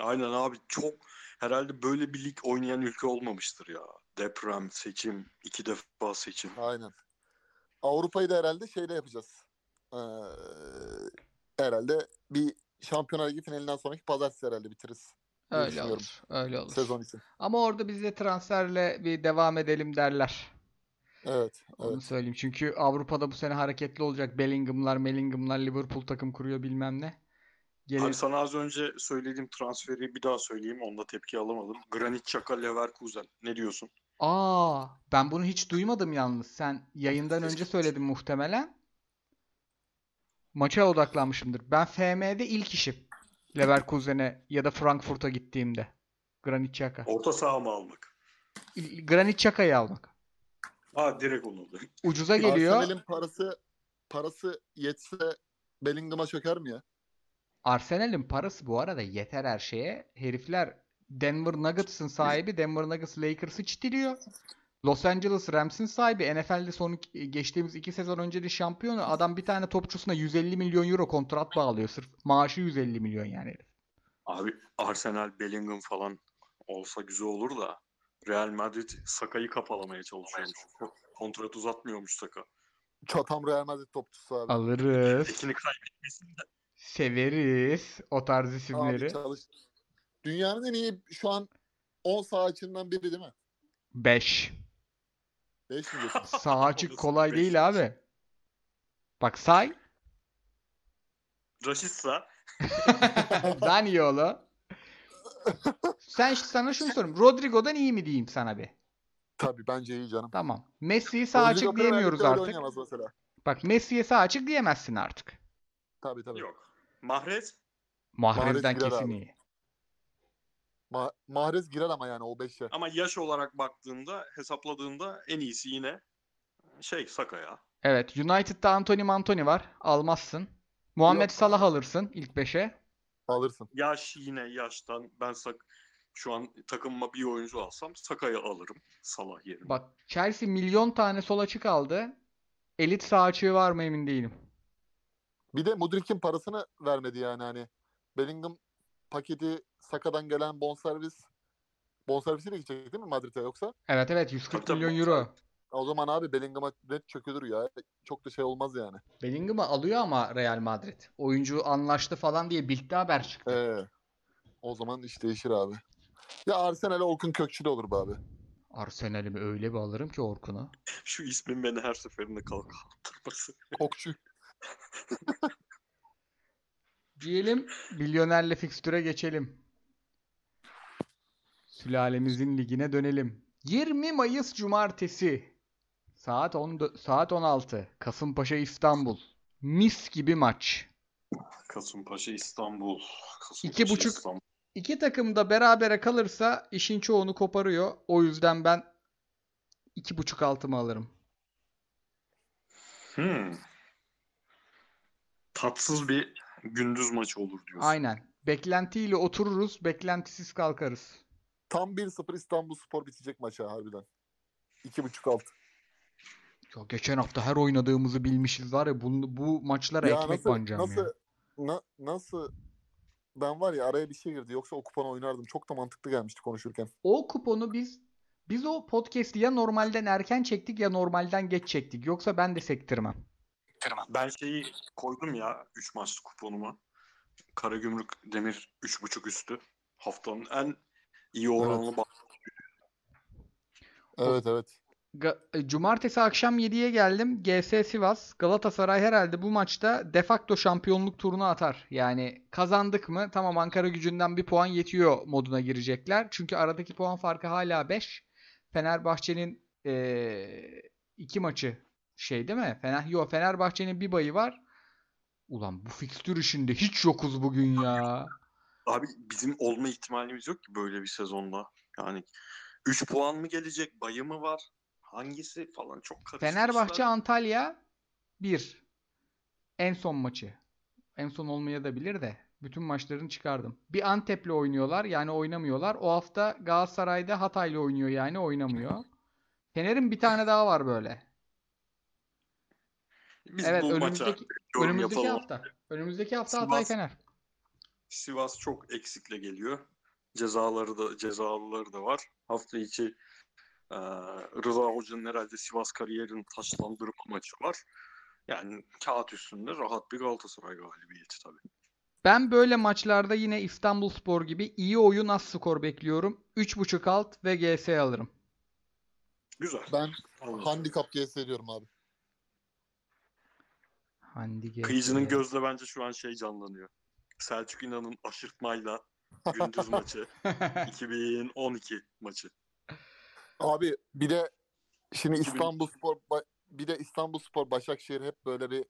Aynen abi çok herhalde böyle bir lig oynayan ülke olmamıştır ya. Deprem, seçim, iki defa seçim. Aynen. Avrupa'yı da herhalde şeyle yapacağız. Ee, herhalde bir Şampiyonlar Ligi finalinden sonraki pazartesi herhalde bitiririz. Öyle olur. Öyle olur. Sezon için. Ama orada bize transferle bir devam edelim derler. Evet. Onu evet. söyleyeyim. Çünkü Avrupa'da bu sene hareketli olacak. Bellingham'lar, Mellingham'lar, Liverpool takım kuruyor bilmem ne. Gelir. Abi sana az önce söylediğim transferi bir daha söyleyeyim. Onda tepki alamadım. Granit Xhaka Leverkusen. Ne diyorsun? Aa, ben bunu hiç duymadım yalnız. Sen yayından önce söyledin muhtemelen. Maça odaklanmışımdır. Ben FM'de ilk işim. Leverkusen'e ya da Frankfurt'a gittiğimde. Granit Xhaka. Orta saha mı almak? Granit Xhaka'yı almak. Ha direkt onu. Ucuza geliyor. Arsenal'in parası parası yetse Bellingham'a çöker mi ya? Arsenal'in parası bu arada yeter her şeye. Herifler Denver Nuggets'ın sahibi Denver Nuggets Lakers'ı çitiliyor. Los Angeles Rams'in sahibi NFL'de son iki- geçtiğimiz iki sezon önce de şampiyonu. Adam bir tane topçusuna 150 milyon euro kontrat bağlıyor. Sırf maaşı 150 milyon yani herif. Abi Arsenal, Bellingham falan olsa güzel olur da Real Madrid Saka'yı kapalamaya çalışıyormuş. Kontrat uzatmıyormuş Saka. Çatam Real Madrid topçusu abi. Alırız. Tekini kaybetmesin de. Severiz o tarz isimleri. Abi çalış. Dünyanın en iyi şu an 10 sağ açığından biri değil mi? 5. 5 mi diyorsun? Sağ açık kolay beş. değil abi. Bak say. Rashica Zaniolo. Sen sana şunu sorayım. Rodrigo'dan iyi mi diyeyim sana bir? Tabii bence iyi canım. Tamam. Messi'yi sağ Rodrigo açık diyemiyoruz artık. mesela. Bak Messi'ye sağ açık diyemezsin artık. Tabii tabii. yok. Mahrez Mahrez'den girer kesin abi. iyi. Ma- Mahrez girer ama yani o 5'e. ama yaş olarak baktığında hesapladığında en iyisi yine şey Saka ya. Evet. United'da Anthony Mantoni var. Almazsın. Muhammed Yok. Salah alırsın ilk 5'e. Alırsın. Yaş yine yaştan ben sak şu an takımıma bir oyuncu alsam Saka'yı alırım Salah yerine. Bak Chelsea milyon tane sol açık aldı. Elit sağ açığı var mı emin değilim. Bir de Mudrik'in parasını vermedi yani hani. Bellingham paketi Saka'dan gelen bonservis bonservisiyle gidecek değil mi Madrid'e yoksa? Evet evet 140 Tabii, milyon euro. O zaman abi Bellingham'a net çökülür ya. Çok da şey olmaz yani. Bellingham'ı alıyor ama Real Madrid. Oyuncu anlaştı falan diye Bild'de haber çıktı. Ee, o zaman iş değişir abi. Ya Arsenal'e Orkun Kökçü de olur be abi. Arsenal'imi öyle bir alırım ki Orkun'u. Şu ismin beni her seferinde kalkındırması. Kokçu. Diyelim milyonerle fikstüre geçelim. Sülalemizin ligine dönelim. 20 Mayıs Cumartesi. Saat 10 saat 16. Kasımpaşa İstanbul. Mis gibi maç. Kasımpaşa İstanbul. İki Kasımpaşa buçuk- İstanbul. İki takım da berabere kalırsa işin çoğunu koparıyor. O yüzden ben iki buçuk altımı alırım. Hmm. Tatsız bir gündüz maçı olur diyorsun. Aynen. Beklentiyle otururuz, beklentisiz kalkarız. Tam 1-0 İstanbul Spor bitecek maça harbiden. 2.5 alt. Ya geçen hafta her oynadığımızı bilmişiz var ya bu, bu maçlara Ya ekmek nasıl, banacağım nasıl, ya. na- nasıl ben var ya araya bir şey girdi. Yoksa o kuponu oynardım. Çok da mantıklı gelmişti konuşurken. O kuponu biz biz o podcast'i ya normalden erken çektik ya normalden geç çektik. Yoksa ben de sektirmem. Ben şeyi koydum ya 3 maç kuponuma. Karagümrük Demir 3.5 üstü. Haftanın en iyi oranlı. Evet evet. Ga- e, Cumartesi akşam 7'ye geldim. GS Sivas. Galatasaray herhalde bu maçta de facto şampiyonluk turunu atar. Yani kazandık mı tamam Ankara gücünden bir puan yetiyor moduna girecekler. Çünkü aradaki puan farkı hala 5. Fenerbahçe'nin eee, iki maçı şey değil mi? Fener, yo, Fenerbahçe'nin bir bayı var. Ulan bu fikstür işinde hiç yokuz bugün ya. Abi bizim olma ihtimalimiz yok ki böyle bir sezonda. Yani 3 puan mı gelecek? Bayı mı var? Hangisi falan çok karışık. Fenerbahçe. Antalya 1. En son maçı. En son olmaya da bilir de bütün maçlarını çıkardım. Bir Antep'le oynuyorlar yani oynamıyorlar. O hafta Galatasaray'da Hatay'la oynuyor yani oynamıyor. Fener'in bir tane daha var böyle. Biz evet bu maça önümüzdeki yorum önümüzdeki yapalım. hafta. Önümüzdeki hafta Sivas- Hatay Fener. Sivas çok eksikle geliyor. Cezaları da cezalıları da var. Hafta içi e, Rıza Hoca'nın herhalde Sivas kariyerini taşlandırma maçı var. Yani kağıt üstünde rahat bir Galatasaray galibiyeti tabii. Ben böyle maçlarda yine İstanbulspor gibi iyi oyun az skor bekliyorum. 3.5 alt ve GS alırım. Güzel. Ben Anladım. handikap GS ediyorum abi. Handi. Kıyıcının gözde bence şu an şey canlanıyor. Selçuk İnan'ın aşırtmayla gündüz maçı. 2012 maçı. Abi bir de şimdi 2000 İstanbul Spor bir de İstanbul Spor Başakşehir hep böyle bir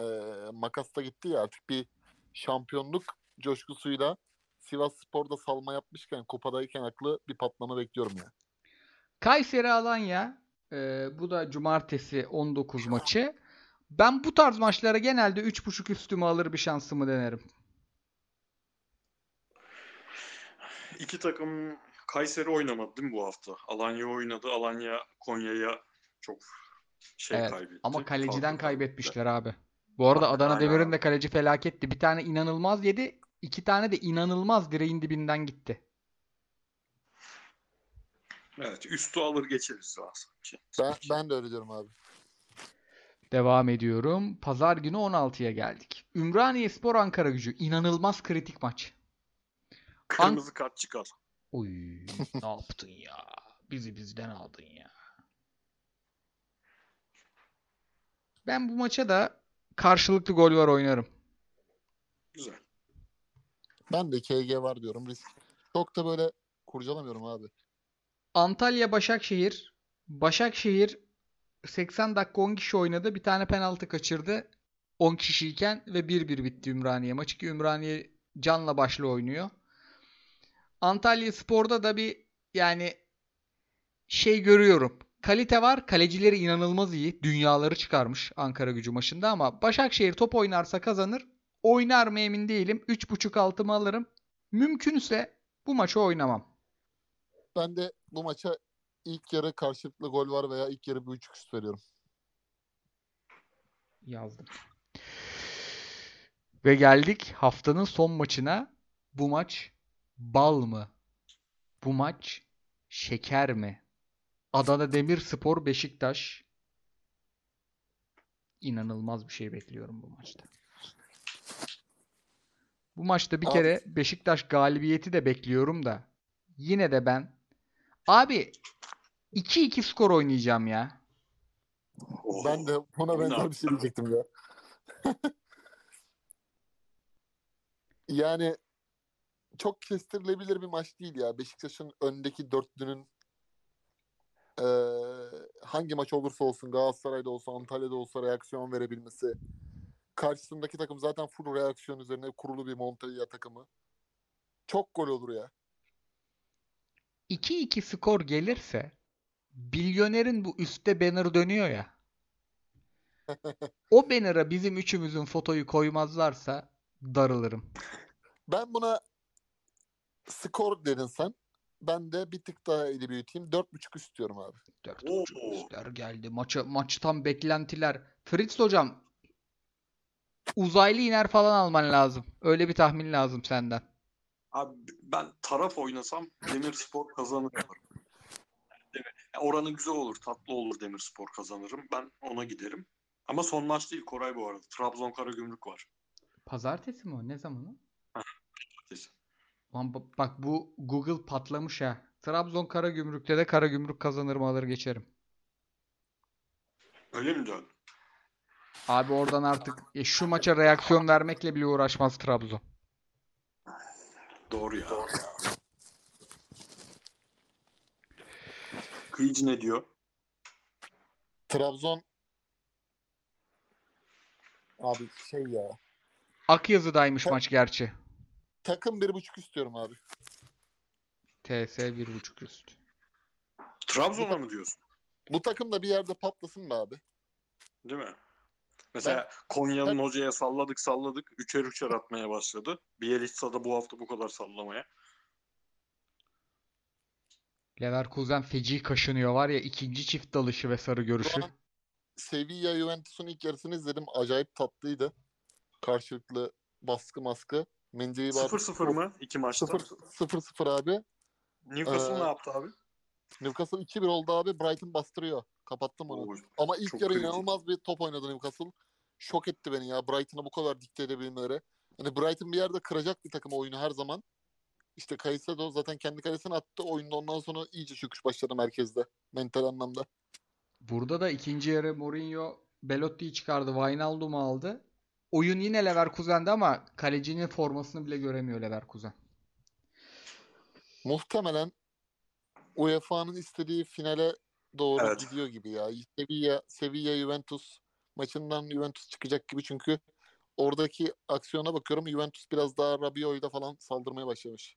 e, makasta gitti ya artık bir şampiyonluk coşkusuyla Sivas Spor'da salma yapmışken kupadayken aklı bir patlama bekliyorum ya. Kayseri Alanya e, bu da cumartesi 19 maçı. Ben bu tarz maçlara genelde 3.5 üstümü alır bir şansımı denerim. iki takım Kayseri oynamadı değil mi bu hafta? Alanya oynadı. Alanya Konya'ya çok şey Evet, kaybetti. Ama kaleciden Farklı kaybetmişler abi. Bu arada Adana Aynen Demir'in de kaleci felaketti. Bir tane inanılmaz yedi. iki tane de inanılmaz direğin dibinden gitti. Evet, üstü alır geçeriz daha sanki. Ben, ben de öyle diyorum abi. Devam ediyorum. Pazar günü 16'ya geldik. Ümraniye Spor Ankara Gücü. İnanılmaz kritik maç. Kırmızı kart çıkar. Oy ne yaptın ya? Bizi bizden aldın ya. Ben bu maça da karşılıklı gol var oynarım. Güzel. Ben de KG var diyorum. Risk. Çok da böyle kurcalamıyorum abi. Antalya Başakşehir. Başakşehir 80 dakika 10 kişi oynadı. Bir tane penaltı kaçırdı. 10 kişiyken ve 1-1 bitti Ümraniye maçı ki Ümraniye canla başla oynuyor. Antalya Spor'da da bir yani şey görüyorum. Kalite var. Kalecileri inanılmaz iyi. Dünyaları çıkarmış Ankara gücü maçında ama Başakşehir top oynarsa kazanır. Oynar mı emin değilim. 3.5 altımı alırım. Mümkünse bu maçı oynamam. Ben de bu maça ilk yarı karşılıklı gol var veya ilk yarı bir buçuk üst veriyorum. Yazdım. Ve geldik haftanın son maçına. Bu maç bal mı? Bu maç şeker mi? Adana Demirspor Beşiktaş. İnanılmaz bir şey bekliyorum bu maçta. Bu maçta bir Abi- kere Beşiktaş galibiyeti de bekliyorum da yine de ben abi 2-2 skor oynayacağım ya. Oo. Ben de buna benzer bir şey diyecektim ya. yani çok kestirilebilir bir maç değil ya. Beşiktaş'ın öndeki dörtlünün eee, hangi maç olursa olsun Galatasaray'da olsa Antalya'da olsa reaksiyon verebilmesi. Karşısındaki takım zaten full reaksiyon üzerine kurulu bir Montella takımı. Çok gol olur ya. 2-2 skor gelirse Bilyoner'in bu üstte banner dönüyor ya. O banner'a bizim üçümüzün fotoyu koymazlarsa darılırım. Ben buna skor dedin sen. Ben de bir tık daha eli büyüteyim. 4.5 istiyorum abi. Dört Oo. buçuk üstler geldi. Maça, maçtan beklentiler. Fritz hocam uzaylı iner falan alman lazım. Öyle bir tahmin lazım senden. Abi ben taraf oynasam Demirspor kazanır. Ya Oranı güzel olur, tatlı olur Demirspor kazanırım. Ben ona giderim. Ama son maç değil Koray bu arada. Trabzon Karagümrük var. Pazartesi mi o? Ne zaman o? Kesin. Lan ba- bak bu Google patlamış ha. Trabzon Karagümrük'te de Karagümrük kazanır mı alır geçerim. Öyle mi diyorsun? Abi oradan artık e, şu maça reaksiyon vermekle bile uğraşmaz Trabzon. Doğru ya. Kıyıcı ne diyor? Trabzon abi şey ya. Akyazı'daymış Ta- maç gerçi. Takım 1.5 istiyorum abi. TS 1.5 üst. Trabzon'a mı diyorsun? Bu takım da bir yerde patlasın be abi. Değil mi? Mesela Konya'nın hocaya salladık salladık. Üçer üçer atmaya başladı. Bielitsa da bu hafta bu kadar sallamaya. Leverkusen feci kaşınıyor var ya ikinci çift dalışı ve sarı görüşü. Sevilla Juventus'un ilk yarısını izledim. Acayip tatlıydı. Karşılıklı baskı maskı. Mendi'yi var. 0-0 mı iki maçta? 0-0 abi. Newcastle Ee, ne yaptı abi? Newcastle 2-1 oldu abi. Brighton bastırıyor. Kapattım onu. Ama ilk yarı kritik. inanılmaz bir top oynadı Newcastle. Şok etti beni ya. Brighton'a bu kadar dikte edebilmeleri. Hani Brighton bir yerde kıracak bir takım oyunu her zaman. İşte Caicedo zaten kendi kalesine attı. Oyunda ondan sonra iyice çöküş başladı merkezde. Mental anlamda. Burada da ikinci yarı Mourinho Belotti'yi çıkardı. Wijnaldum'u aldı. Oyun yine Leverkusen'de ama kalecinin formasını bile göremiyor Leverkusen. Muhtemelen UEFA'nın istediği finale doğru Evet. gidiyor gibi ya. Sevilla, Sevilla Juventus maçından Juventus çıkacak gibi çünkü oradaki aksiyona bakıyorum Juventus biraz daha Rabiot'yla falan saldırmaya başlamış.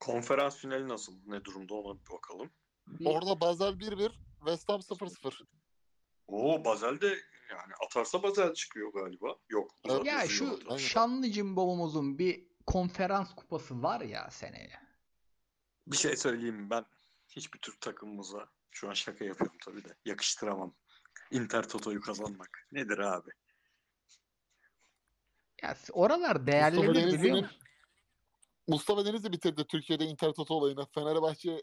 Konferans finali nasıl? Ne durumda ona bir bakalım. Orada Basel 1-1, West Ham 0-0. Oo Basel de yani atarsa Basel çıkıyor galiba. Yok. Evet. Ya şu orada. Aynen. şanlı cimbomumuzun bir konferans kupası var ya seneye. Bir şey söyleyeyim? Ben hiçbir Türk takımımıza şu an şaka yapıyorum tabii de yakıştıramam. Inter Toto'yu kazanmak. Nedir abi? Ya oralar değerlenir biliyor musun? Mustafa Denizli bitirdi Türkiye'de Inter Toto olayını. Fenerbahçe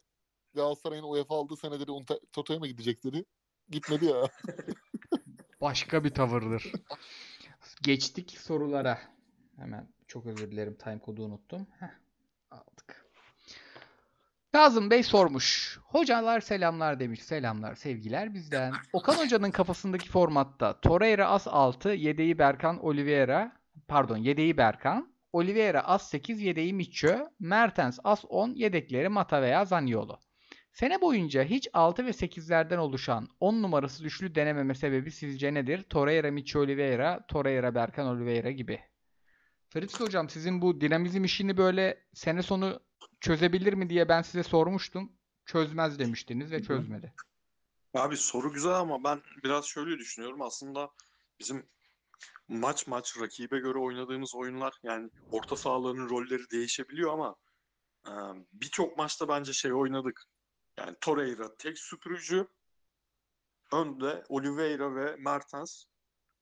Galatasaray'ın UEFA aldığı Inter Toto'ya mı gidecek dedi. Gitmedi ya. Başka bir tavırdır. Geçtik sorulara. Hemen çok özür dilerim time kodu unuttum. Heh, aldık. Kazım Bey sormuş. Hocalar selamlar demiş. Selamlar, sevgiler bizden. Okan Hoca'nın kafasındaki formatta Torreira as 6, yedeği Berkan Oliveira, pardon yedeği Berkan, Oliveira as 8, yedeği Mitchell, Mertens as 10, yedekleri Mata veya Zaniolo. Sene boyunca hiç 6 ve 8'lerden oluşan 10 numarası üçlü denememe sebebi sizce nedir? Torreira, Mitchell Oliveira, Torreira, Berkan Oliveira gibi. Fritz hocam sizin bu dinamizm işini böyle sene sonu çözebilir mi diye ben size sormuştum. Çözmez demiştiniz ve çözmedi. Abi soru güzel ama ben biraz şöyle düşünüyorum. Aslında bizim maç maç rakibe göre oynadığımız oyunlar yani orta sahaların rolleri değişebiliyor ama e, birçok maçta bence şey oynadık. Yani Torreira tek süpürücü, önde Oliveira ve Mertens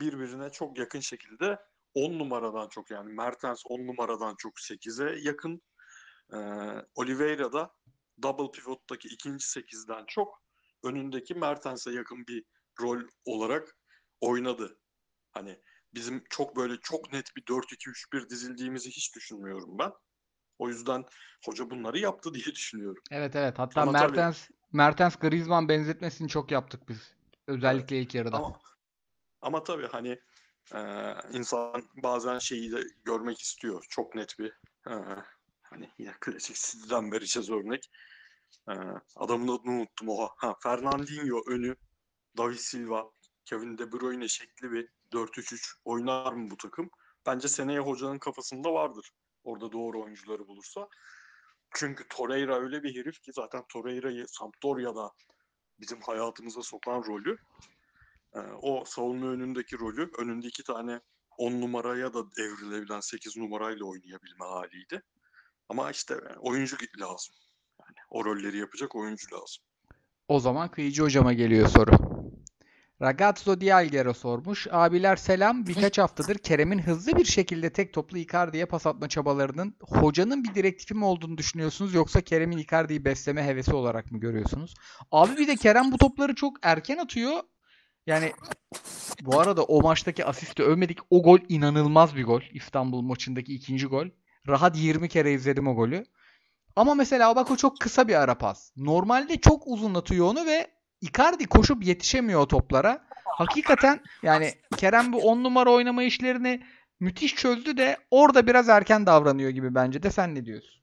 birbirine çok yakın şekilde 10 numaradan çok yani Mertens 10 numaradan çok 8'e yakın. E, Oliveira da double pivot'taki ikinci 8'den çok önündeki Mertens'e yakın bir rol olarak oynadı. Hani bizim çok böyle çok net bir 4-2-3-1 dizildiğimizi hiç düşünmüyorum ben. O yüzden hoca bunları yaptı diye düşünüyorum. Evet evet. Hatta Ama tabii- Mertens Mertens Griezmann benzetmesini çok yaptık biz. Özellikle ilk yarıda. Ama ama tabii hani e, insan bazen şeyi de görmek istiyor. Çok net bir e, hani yine klasik City'den vereceğiz örnek. E, adamın adını unuttum oha. Ha, Fernandinho önü, David Silva, Kevin De Bruyne şekli bir 4-3-3 oynar mı bu takım? Bence seneye hocanın kafasında vardır. Orada doğru oyuncuları bulursa. Çünkü Torreira öyle bir herif ki zaten Torreira'yı Sampdoria'da bizim hayatımıza sokan rolü ee, o savunma önündeki rolü önünde iki tane 10 numaraya da evrilebilen 8 numarayla oynayabilme haliydi. Ama işte yani oyuncu lazım. Yani o rolleri yapacak oyuncu lazım. O zaman Kıyıcı hocama geliyor soru. Ragazzo Dialgero sormuş. Abiler selam. Birkaç haftadır Kerem'in hızlı bir şekilde tek toplu Icardi'ye pas atma çabalarının hocanın bir direktifi mi olduğunu düşünüyorsunuz yoksa Kerem'in Icardi'yi besleme hevesi olarak mı görüyorsunuz? Abi bir de Kerem bu topları çok erken atıyor. Yani bu arada o maçtaki asisti övmedik. O gol inanılmaz bir gol. İstanbul maçındaki ikinci gol. Rahat 20 kere izledim o golü. Ama mesela bak o çok kısa bir ara pas. Normalde çok uzunlatıyor onu ve Icardi koşup yetişemiyor o toplara. Hakikaten yani Kerem bu 10 numara oynama işlerini müthiş çözdü de orada biraz erken davranıyor gibi bence de sen ne diyorsun?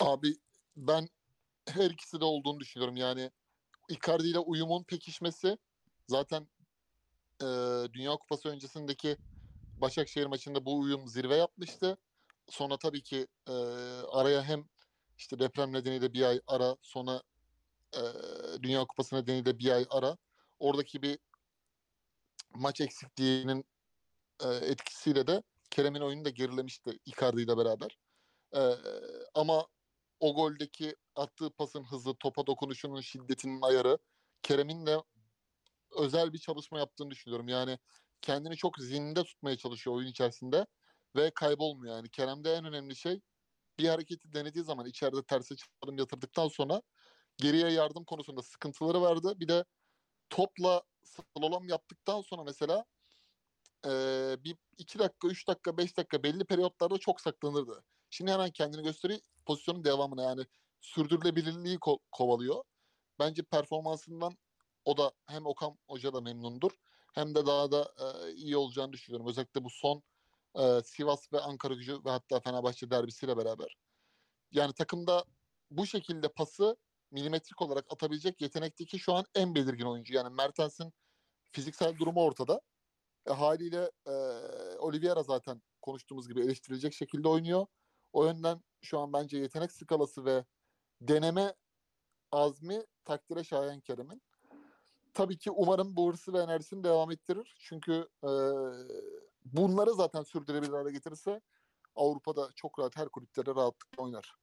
Abi ben her ikisi de olduğunu düşünüyorum. Yani Icardi ile uyumun pekişmesi zaten e, Dünya Kupası öncesindeki Başakşehir maçında bu uyum zirve yapmıştı. Sonra tabii ki e, araya hem işte deprem nedeniyle bir ay ara sonra e, Dünya Kupası nedeniyle bir ay ara. Oradaki bir maç eksikliğinin e, etkisiyle de Kerem'in oyunu da gerilemişti Icardi ile beraber. E, ama o goldeki attığı pasın hızı, topa dokunuşunun şiddetinin ayarı Kerem'in de özel bir çalışma yaptığını düşünüyorum. Yani kendini çok zinde tutmaya çalışıyor oyun içerisinde ve kaybolmuyor. Yani Kerem'de en önemli şey bir hareketi denediği zaman içeride terse çalım yatırdıktan sonra geriye yardım konusunda sıkıntıları vardı. Bir de topla slalom yaptıktan sonra mesela eee, bir iki dakika, üç dakika, beş dakika belli periyotlarda çok saklanırdı. Şimdi hemen kendini gösteriyor pozisyonun devamına yani sürdürülebilirliği ko- kovalıyor. Bence performansından o da hem Okan Hoca da memnundur hem de daha da e, iyi olacağını düşünüyorum. Özellikle bu son e, Sivas ve Ankara gücü ve hatta Fenerbahçe derbisiyle beraber. Yani takımda bu şekilde pası milimetrik olarak atabilecek yetenekteki şu an en belirgin oyuncu. Yani Mertens'in fiziksel durumu ortada. E, haliyle e, Oliveira zaten konuştuğumuz gibi eleştirilecek şekilde oynuyor. O yönden şu an bence yetenek skalası ve deneme azmi takdire şayan Kerem'in. Tabii ki umarım bu hırsı ve enerjisini devam ettirir. Çünkü e, bunları zaten sürdürebilir hale getirirse Avrupa'da çok rahat her kulüplere rahatlıkla oynar.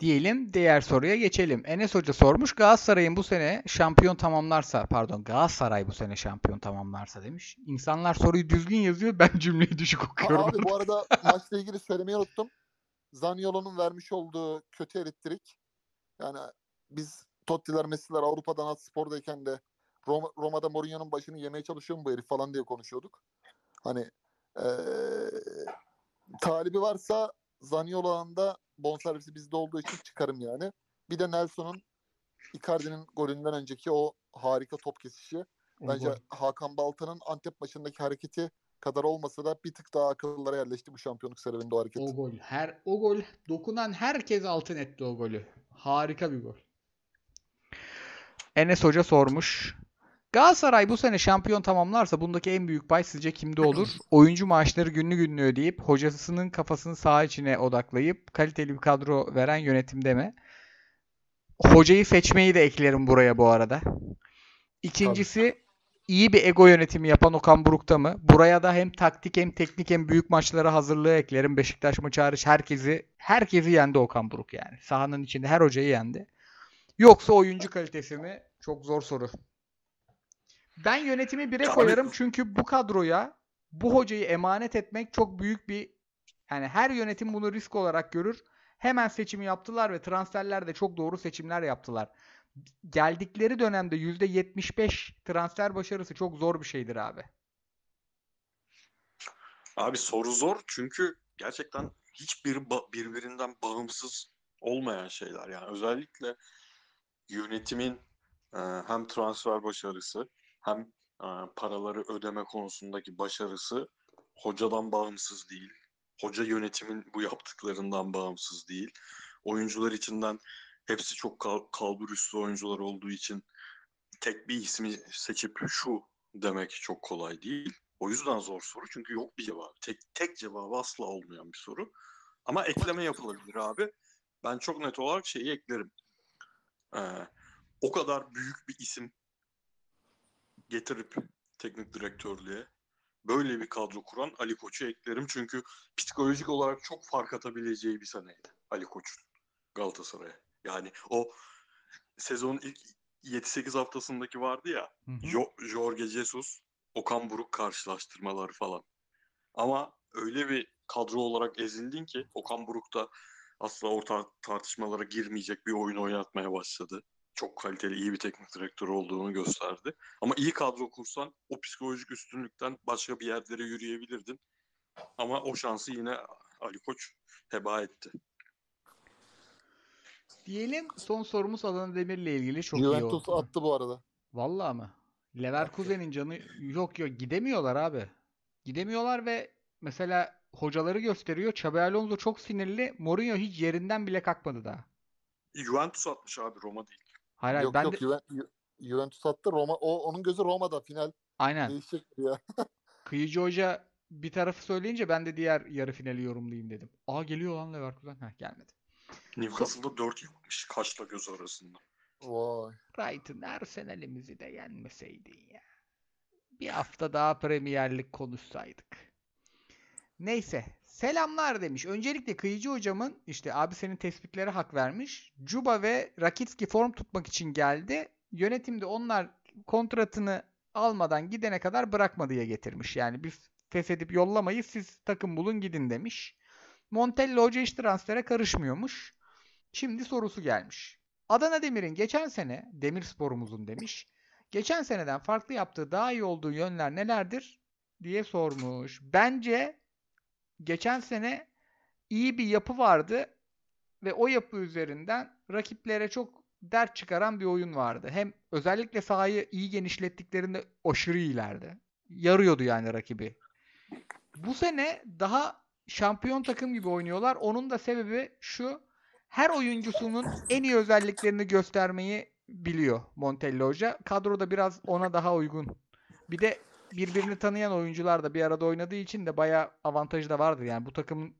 Diyelim diğer soruya geçelim. Enes Hoca sormuş Galatasaray'ın bu sene şampiyon tamamlarsa pardon Galatasaray bu sene şampiyon tamamlarsa demiş. İnsanlar soruyu düzgün yazıyor ben cümleyi düşük okuyorum. abi bu arada maçla ilgili söylemeyi unuttum. Zaniolo'nun vermiş olduğu kötü elektrik. Yani biz Totti'ler, Messi'ler Avrupa'dan at spordayken de Roma, Roma'da Mourinho'nun başını yemeye çalışıyor mu bu herif falan diye konuşuyorduk. Hani eee talibi varsa Zaniolo'nun da bonservisi bizde olduğu için çıkarım yani. Bir de Nelson'un Icardi'nin golünden önceki o harika top kesişi. Bence gol. Hakan Baltan'ın Antep maçındaki hareketi kadar olmasa da bir tık daha akıllara yerleşti bu şampiyonluk serüveninde o hareket. O gol. Her o gol dokunan herkes altın etti o golü. Harika bir gol. Enes Hoca sormuş. Galatasaray bu sene şampiyon tamamlarsa bundaki en büyük pay sizce kimde olur? Oyuncu maaşları günlü günlü ödeyip hocasının kafasını saha içine odaklayıp kaliteli bir kadro veren yönetimde mi? Hocayı seçmeyi de eklerim buraya bu arada. İkincisi iyi bir ego yönetimi yapan Okan Buruk'ta mı? Buraya da hem taktik hem teknik hem büyük maçlara hazırlığı eklerim. Beşiktaş maçı hariç herkesi herkesi yendi Okan Buruk yani. Sahanın içinde her hocayı yendi. Yoksa oyuncu kalitesi mi? Çok zor soru. Ben yönetimi bire Abi- koyarım çünkü bu kadroya bu hocayı emanet etmek çok büyük bir yani her yönetim bunu risk olarak görür. Hemen seçimi yaptılar ve transferlerde çok doğru seçimler yaptılar. Geldikleri dönemde %75 transfer başarısı çok zor bir şeydir abi. Abi soru zor çünkü gerçekten hiçbiri ba- birbirinden bağımsız olmayan şeyler. Yani özellikle yönetimin e, hem transfer başarısı hem e, paraları ödeme konusundaki başarısı hocadan bağımsız değil. Hoca yönetimin bu yaptıklarından bağımsız değil. Oyuncular içinden hepsi çok kal kalbur üstü oyuncular olduğu için tek bir ismi seçip şu demek çok kolay değil. O yüzden zor soru çünkü yok bir cevabı. Tek, tek cevabı asla olmayan bir soru. Ama ekleme yapılabilir abi. Ben çok net olarak şeyi eklerim. Ee, o kadar büyük bir isim getirip teknik direktörlüğe böyle bir kadro kuran Ali Koç'u eklerim. Çünkü psikolojik olarak çok fark atabileceği bir seneydi Ali Koç'un Galatasaray'a. Yani o sezonun ilk 7-8 haftasındaki vardı ya Hı hı. Jo- Jorge Jesus, Okan Buruk karşılaştırmaları falan. Ama öyle bir kadro olarak ezildin ki Okan Buruk da asla orta tartışmalara girmeyecek bir oyun oynatmaya başladı. Çok kaliteli, iyi bir teknik direktör olduğunu gösterdi. Ama iyi kadro kursan o psikolojik üstünlükten başka bir yerlere yürüyebilirdin. Ama o şansı yine Ali Koç heba etti. Diyelim son sorumuz Adana Demir'le ilgili çok iyi Juventus oldu. attı bu arada. Vallahi mı? Leverkusen'in canı yok yok gidemiyorlar abi. Gidemiyorlar ve mesela hocaları gösteriyor. Xabi Alonso çok sinirli. Mourinho hiç yerinden bile kalkmadı daha. Juventus atmış abi Roma değil. Hayır hayır yok ben yok de Juven- Ju- Juventus attı. Roma o onun gözü Roma'da final aynen. değişecek ya. Kıyıcı Hoca bir tarafı söyleyince ben de diğer yarı finali yorumlayayım dedim. Aa geliyor lan Leverkusen. Heh gelmedi. Newcastle'da 4 yapmış kaşla göz arasında. Vay. Brighton Arsenal'imizi de yenmeseydin ya. Bir hafta daha Premier Lig konuşsaydık. Neyse. Selamlar demiş. Öncelikle Kıyıcı hocamın işte abi senin tespitlere hak vermiş. Juba ve Rakitski form tutmak için geldi. Yönetimde onlar kontratını almadan gidene kadar bırakmadıya getirmiş. Yani biz feshedip yollamayız siz takım bulun gidin demiş. Montella hoca hiç transfere karışmıyormuş. Şimdi sorusu gelmiş. Adana Demir'in geçen sene Demir sporumuzun demiş. Geçen seneden farklı yaptığı daha iyi olduğu yönler nelerdir diye sormuş. Bence geçen sene iyi bir yapı vardı ve o yapı üzerinden rakiplere çok dert çıkaran bir oyun vardı. Hem özellikle sahayı iyi genişlettiklerinde aşırı iyilerdi. Yarıyordu yani rakibi. Bu sene daha şampiyon takım gibi oynuyorlar. Onun da sebebi şu. Her oyuncusunun en iyi özelliklerini göstermeyi biliyor Montella Hoca. Kadroda biraz ona daha uygun. Bir de birbirini tanıyan oyuncular da bir arada oynadığı için de bayağı avantajı da vardır. Yani bu takımın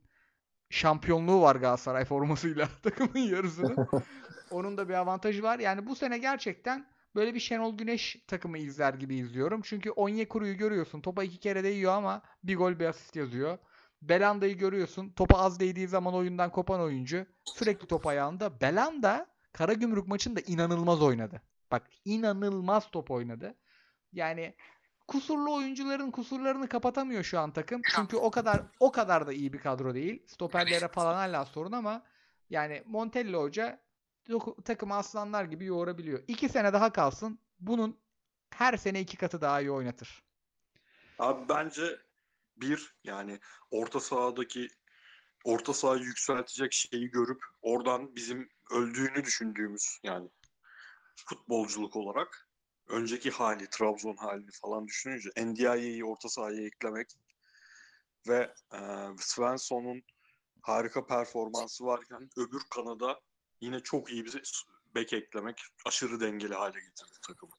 şampiyonluğu var Galatasaray formasıyla takımın yarısının. Onun da bir avantajı var. Yani bu sene gerçekten böyle bir Şenol Güneş takımı izler gibi izliyorum. Çünkü Onyekuru'yu görüyorsun. Topa iki kere de yiyor ama bir gol bir asist yazıyor. Belanda'yı görüyorsun. Topa az değdiği zaman oyundan kopan oyuncu. Sürekli top ayağında. Belanda Karagümrük maçında inanılmaz oynadı. Bak inanılmaz top oynadı. Yani kusurlu oyuncuların kusurlarını kapatamıyor şu an takım. Çünkü o kadar o kadar da iyi bir kadro değil. Stoperlere falan hala sorun ama yani Montella Hoca takımı aslanlar gibi yoğurabiliyor. İki sene daha kalsın. Bunun her sene iki katı daha iyi oynatır. Abi bence bir yani orta sahadaki orta sahayı yükseltecek şeyi görüp oradan bizim öldüğünü düşündüğümüz yani futbolculuk olarak önceki hali, Trabzon halini falan düşününce NDI'yi orta sahaya eklemek ve e, Svensson'un harika performansı varken öbür kanada yine çok iyi bir bek eklemek aşırı dengeli hale getirdi takımı.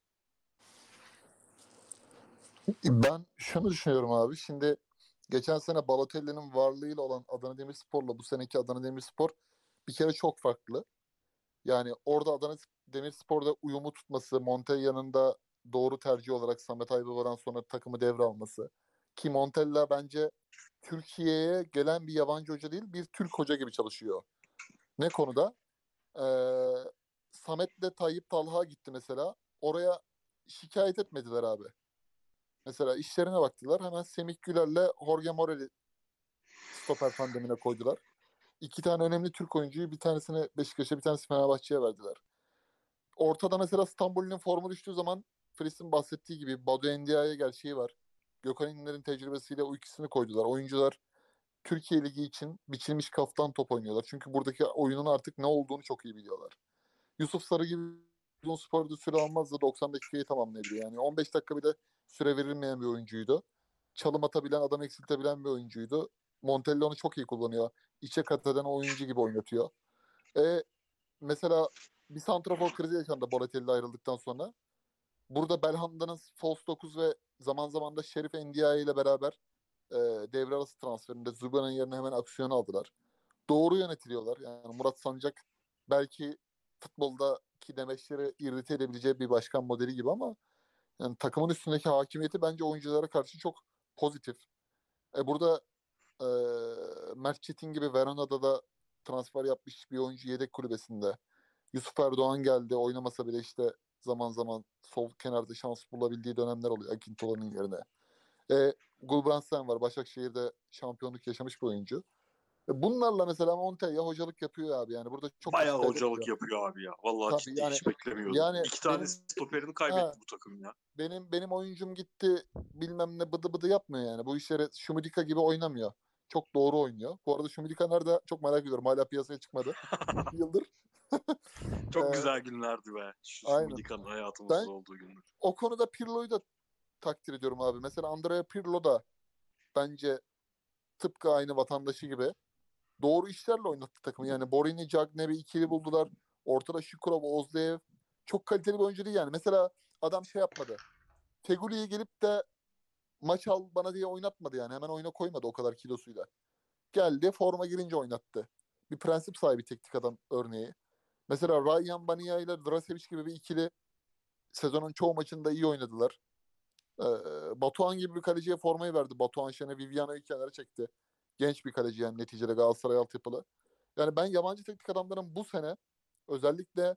Ben şunu düşünüyorum abi. Şimdi geçen sene Balotelli'nin varlığıyla olan Adana Demirspor'la bu seneki Adana Demirspor bir kere çok farklı. Yani orada Adana Demirspor'da uyumu tutması, Montella'nın da doğru tercih olarak Samet Aybaba'dan sonra takımı devralması. Ki Montella bence Türkiye'ye gelen bir yabancı hoca değil, bir Türk hoca gibi çalışıyor. Ne konuda? Ee, Samet'le Tayyip Talha gitti mesela. Oraya şikayet etmediler abi. Mesela işlerine baktılar. Hemen Semih Güler'le Jorge Morel'i stoper tandemine koydular. İki tane önemli Türk oyuncuyu bir tanesini Beşiktaş'a bir tanesi Fenerbahçe'ye verdiler. Ortada mesela İstanbul'un formu düştüğü zaman Fris'in bahsettiği gibi Badu Endia'ya gerçeği var. Gökhan İnler'in tecrübesiyle o ikisini koydular. Oyuncular Türkiye Ligi için biçilmiş kaftan top oynuyorlar. Çünkü buradaki oyunun artık ne olduğunu çok iyi biliyorlar. Yusuf Sarı gibi uzun sporda süre almaz da 90 dakikayı tamamlayabiliyor. Yani 15 dakika bir de süre verilmeyen bir oyuncuydu. Çalım atabilen, adam eksiltebilen bir oyuncuydu. Montella onu çok iyi kullanıyor. İçe kat eden oyuncu gibi oynatıyor. E, mesela bir santrafor krizi yaşandı Balotelli ayrıldıktan sonra. Burada Belhanda'nın false 9 ve zaman zaman da Şerif Ndiaye ile beraber e, devre arası transferinde Zuba'nın yerine hemen aksiyon aldılar. Doğru yönetiliyorlar. Yani Murat Sancak belki futboldaki demeçleri irrite edebileceği bir başkan modeli gibi ama yani takımın üstündeki hakimiyeti bence oyunculara karşı çok pozitif. E burada e, Mert Çetin gibi Verona'da da transfer yapmış bir oyuncu yedek kulübesinde. Yusuf Erdoğan geldi oynamasa bile işte zaman zaman sol kenarda şans bulabildiği dönemler oluyor Akintola'nın yerine. E, Gulbrandsen var Başakşehir'de şampiyonluk yaşamış bir oyuncu. E, bunlarla mesela Montella hocalık yapıyor abi yani burada çok Bayağı hocalık ediyor. yapıyor abi ya. Vallahi Tabii ciddi yani- hiç beklemiyordum. yani İki tane benim- stoperini kaybetti Ha. bu takım ya. benim benim oyuncum gitti bilmem ne bıdı bıdı yapmıyor yani. Bu işleri Şumidika gibi oynamıyor. Çok doğru oynuyor. Bu arada Şumidika nerede çok merak ediyorum. Hala piyasaya çıkmadı. Yıldır. Çok Ee, güzel günlerdi be. Şu. Midika'nın hayatımızda Ben- olduğu günler. O konuda Pirlo'yu da takdir ediyorum abi. Mesela Andrea Pirlo da bence tıpkı aynı vatandaşı gibi doğru işlerle oynattı takımı. Yani Borini, Cagney'i ikili buldular. Ortada Şukurov, Ozdeev. Çok kaliteli bir oyuncu değil yani. Mesela adam şey yapmadı. Feguli'yi gelip de maç al bana diye oynatmadı yani. Hemen oyuna koymadı o kadar kilosuyla. Geldi forma girince oynattı. Bir prensip sahibi teknik adam örneği. Mesela Ryan Bania ile Drasevic gibi bir ikili sezonun çoğu maçında iyi oynadılar. Ee, Batuhan gibi bir kaleciye formayı verdi. Batuhan Şen'e Viviano'yu kenara çekti. Genç bir kaleci yani neticede Galatasaray altyapılı. Yani ben yabancı teknik adamların bu sene özellikle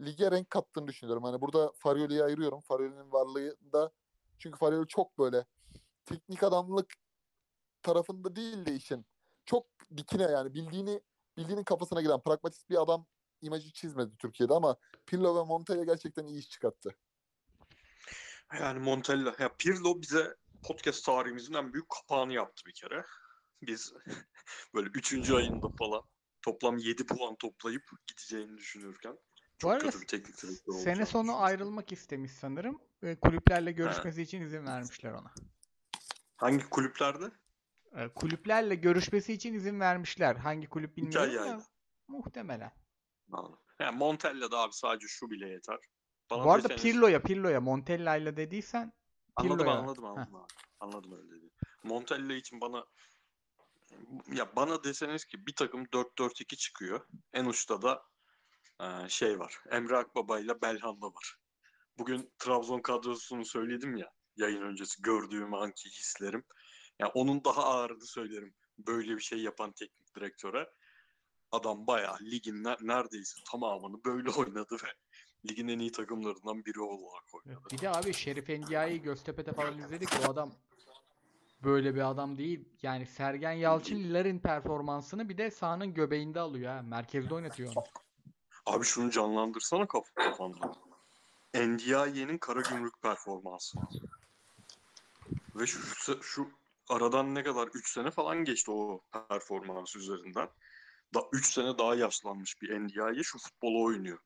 lige renk kattığını düşünüyorum. Hani burada Farioli'yi ayırıyorum. Farioli'nin varlığı da çünkü Farioli çok böyle teknik adamlık tarafında değil de işin. Çok dikine yani bildiğini bildiğinin kafasına giren pragmatist bir adam imajı çizmedi Türkiye'de ama Pirlo ve Montella gerçekten iyi iş çıkarttı. Yani Montella, ya Pirlo bize podcast tarihimizin en büyük kapağını yaptı bir kere. Biz böyle 3. ayında falan toplam 7 puan toplayıp gideceğini düşünürken çok arada kötü bir teknik direktör olacağını Sene sonu ayrılmak istemiş sanırım. Ve kulüplerle görüşmesi için izin vermişler ona. Hangi kulüplerde? Ee, Kulüplerle görüşmesi için izin vermişler. Hangi kulüp bilmiyorum Hikaye muhtemelen. Anladım. Yani Montella'da abi sadece şu bile yeter. Bana Bu arada deseniz- Pirlo'ya Pirlo'ya Montella'yla dediysen Anladım Pirlo'ya. anladım anladım abi. Anladım öyle dedi. Montella için bana ya bana deseniz ki bir takım 4-4-2 çıkıyor. En uçta da e, şey var. Emre Akbaba ile Belhanda var. Bugün Trabzon kadrosunu söyledim ya yayın öncesi gördüğüm anki hislerim. Ya onun daha ağırını söylerim. böyle bir şey yapan teknik direktöre. Adam bayağı ligin ne- neredeyse tamamını böyle oynadı ve ligin en iyi takımlarından biri olarak oynadı. Bir de abi Şerif Endia'yı Göztepe'de falan izledik. O adam böyle bir adam değil. Yani Sergen Yalçın Larin performansını bir de sahanın göbeğinde alıyor ha. Merkezde oynatıyor onu. Abi şunu canlandırsana kaf- kafanda. NDI'nin Karagümrük performansı. Ve şu, şu aradan ne kadar 3 sene falan geçti o performans üzerinden. Da 3 sene daha yaşlanmış bir NDI'ye şu futbolu oynuyor.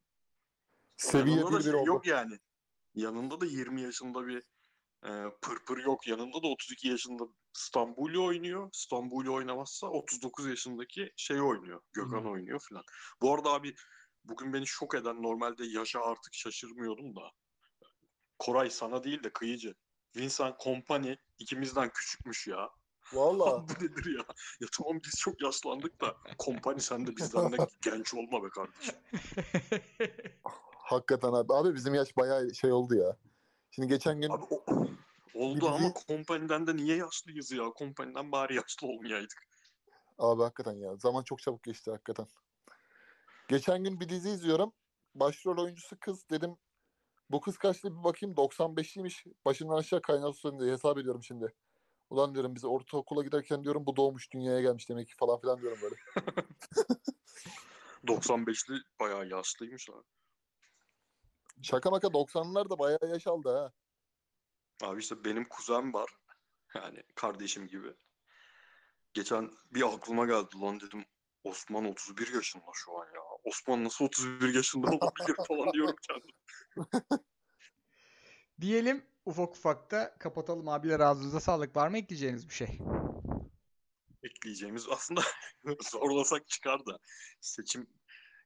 Seviye bir bir şey oldu. yok yani. Yanında da 20 yaşında bir e, pırpır yok. Yanında da 32 yaşında Stambuli oynuyor. Stambuli oynamazsa 39 yaşındaki şey oynuyor. Gökhan Hmm. oynuyor falan. Bu arada abi bugün beni şok eden normalde yaşa artık şaşırmıyordum da. Koray sana değil de kıyıcı. Vincent Kompany ikimizden küçükmüş ya. Valla. Bu nedir ya? Ya tamam biz çok yaşlandık da Kompany sen de bizden de genç olma be kardeşim. Hakikaten abi. Abi bizim yaş bayağı şey oldu ya. Şimdi geçen gün Abi o- oldu Bir ama dizi- kompaniden de niye yaşlıyız ya? Kompaniden bari yaşlı olmayaydık. Abi hakikaten ya. Zaman çok çabuk geçti hakikaten. Geçen gün bir dizi izliyorum. Başrol oyuncusu kız. Dedim bu kız kaçlı bir bakayım 95'liymiş. Başından aşağı kaynatıyorsun diye hesap ediyorum şimdi. Ulan diyorum biz ortaokula giderken diyorum bu doğmuş dünyaya gelmiş demek ki falan filan diyorum böyle. 95'li bayağı yaşlıymış abi. Şaka maka 90'lar da bayağı yaş aldı ha. Abi işte benim kuzen var. Yani kardeşim gibi. Geçen bir aklıma geldi lan dedim. Osman 31 yaşında şu an ya. Osman nasıl 31 yaşında olabilir falan diyorum kendim. Diyelim ufak ufak da kapatalım abiler ağzınıza sağlık. Var mı ekleyeceğiniz bir şey? Ekleyeceğimiz aslında zorlasak çıkar da seçim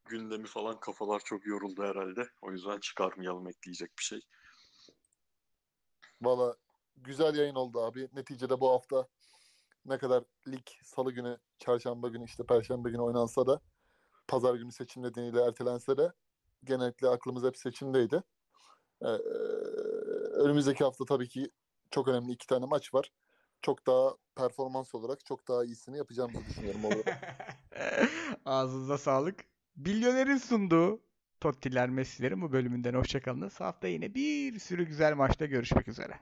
gündemi falan kafalar çok yoruldu herhalde. O yüzden çıkarmayalım ekleyecek bir şey. Valla güzel yayın oldu abi. Neticede bu hafta ne kadar lig salı günü, çarşamba günü, işte perşembe günü oynansa da pazar günü seçim nedeniyle ertelense de genellikle aklımız hep seçimdeydi. Ee, önümüzdeki hafta tabii ki çok önemli iki tane maç var. Çok daha performans olarak çok daha iyisini yapacağımızı düşünüyorum. Ağzınıza sağlık. Milyoner'in sunduğu Tottiler Messi'lerin bu bölümünden hoşçakalınız. Hafta yine bir sürü güzel maçta görüşmek üzere.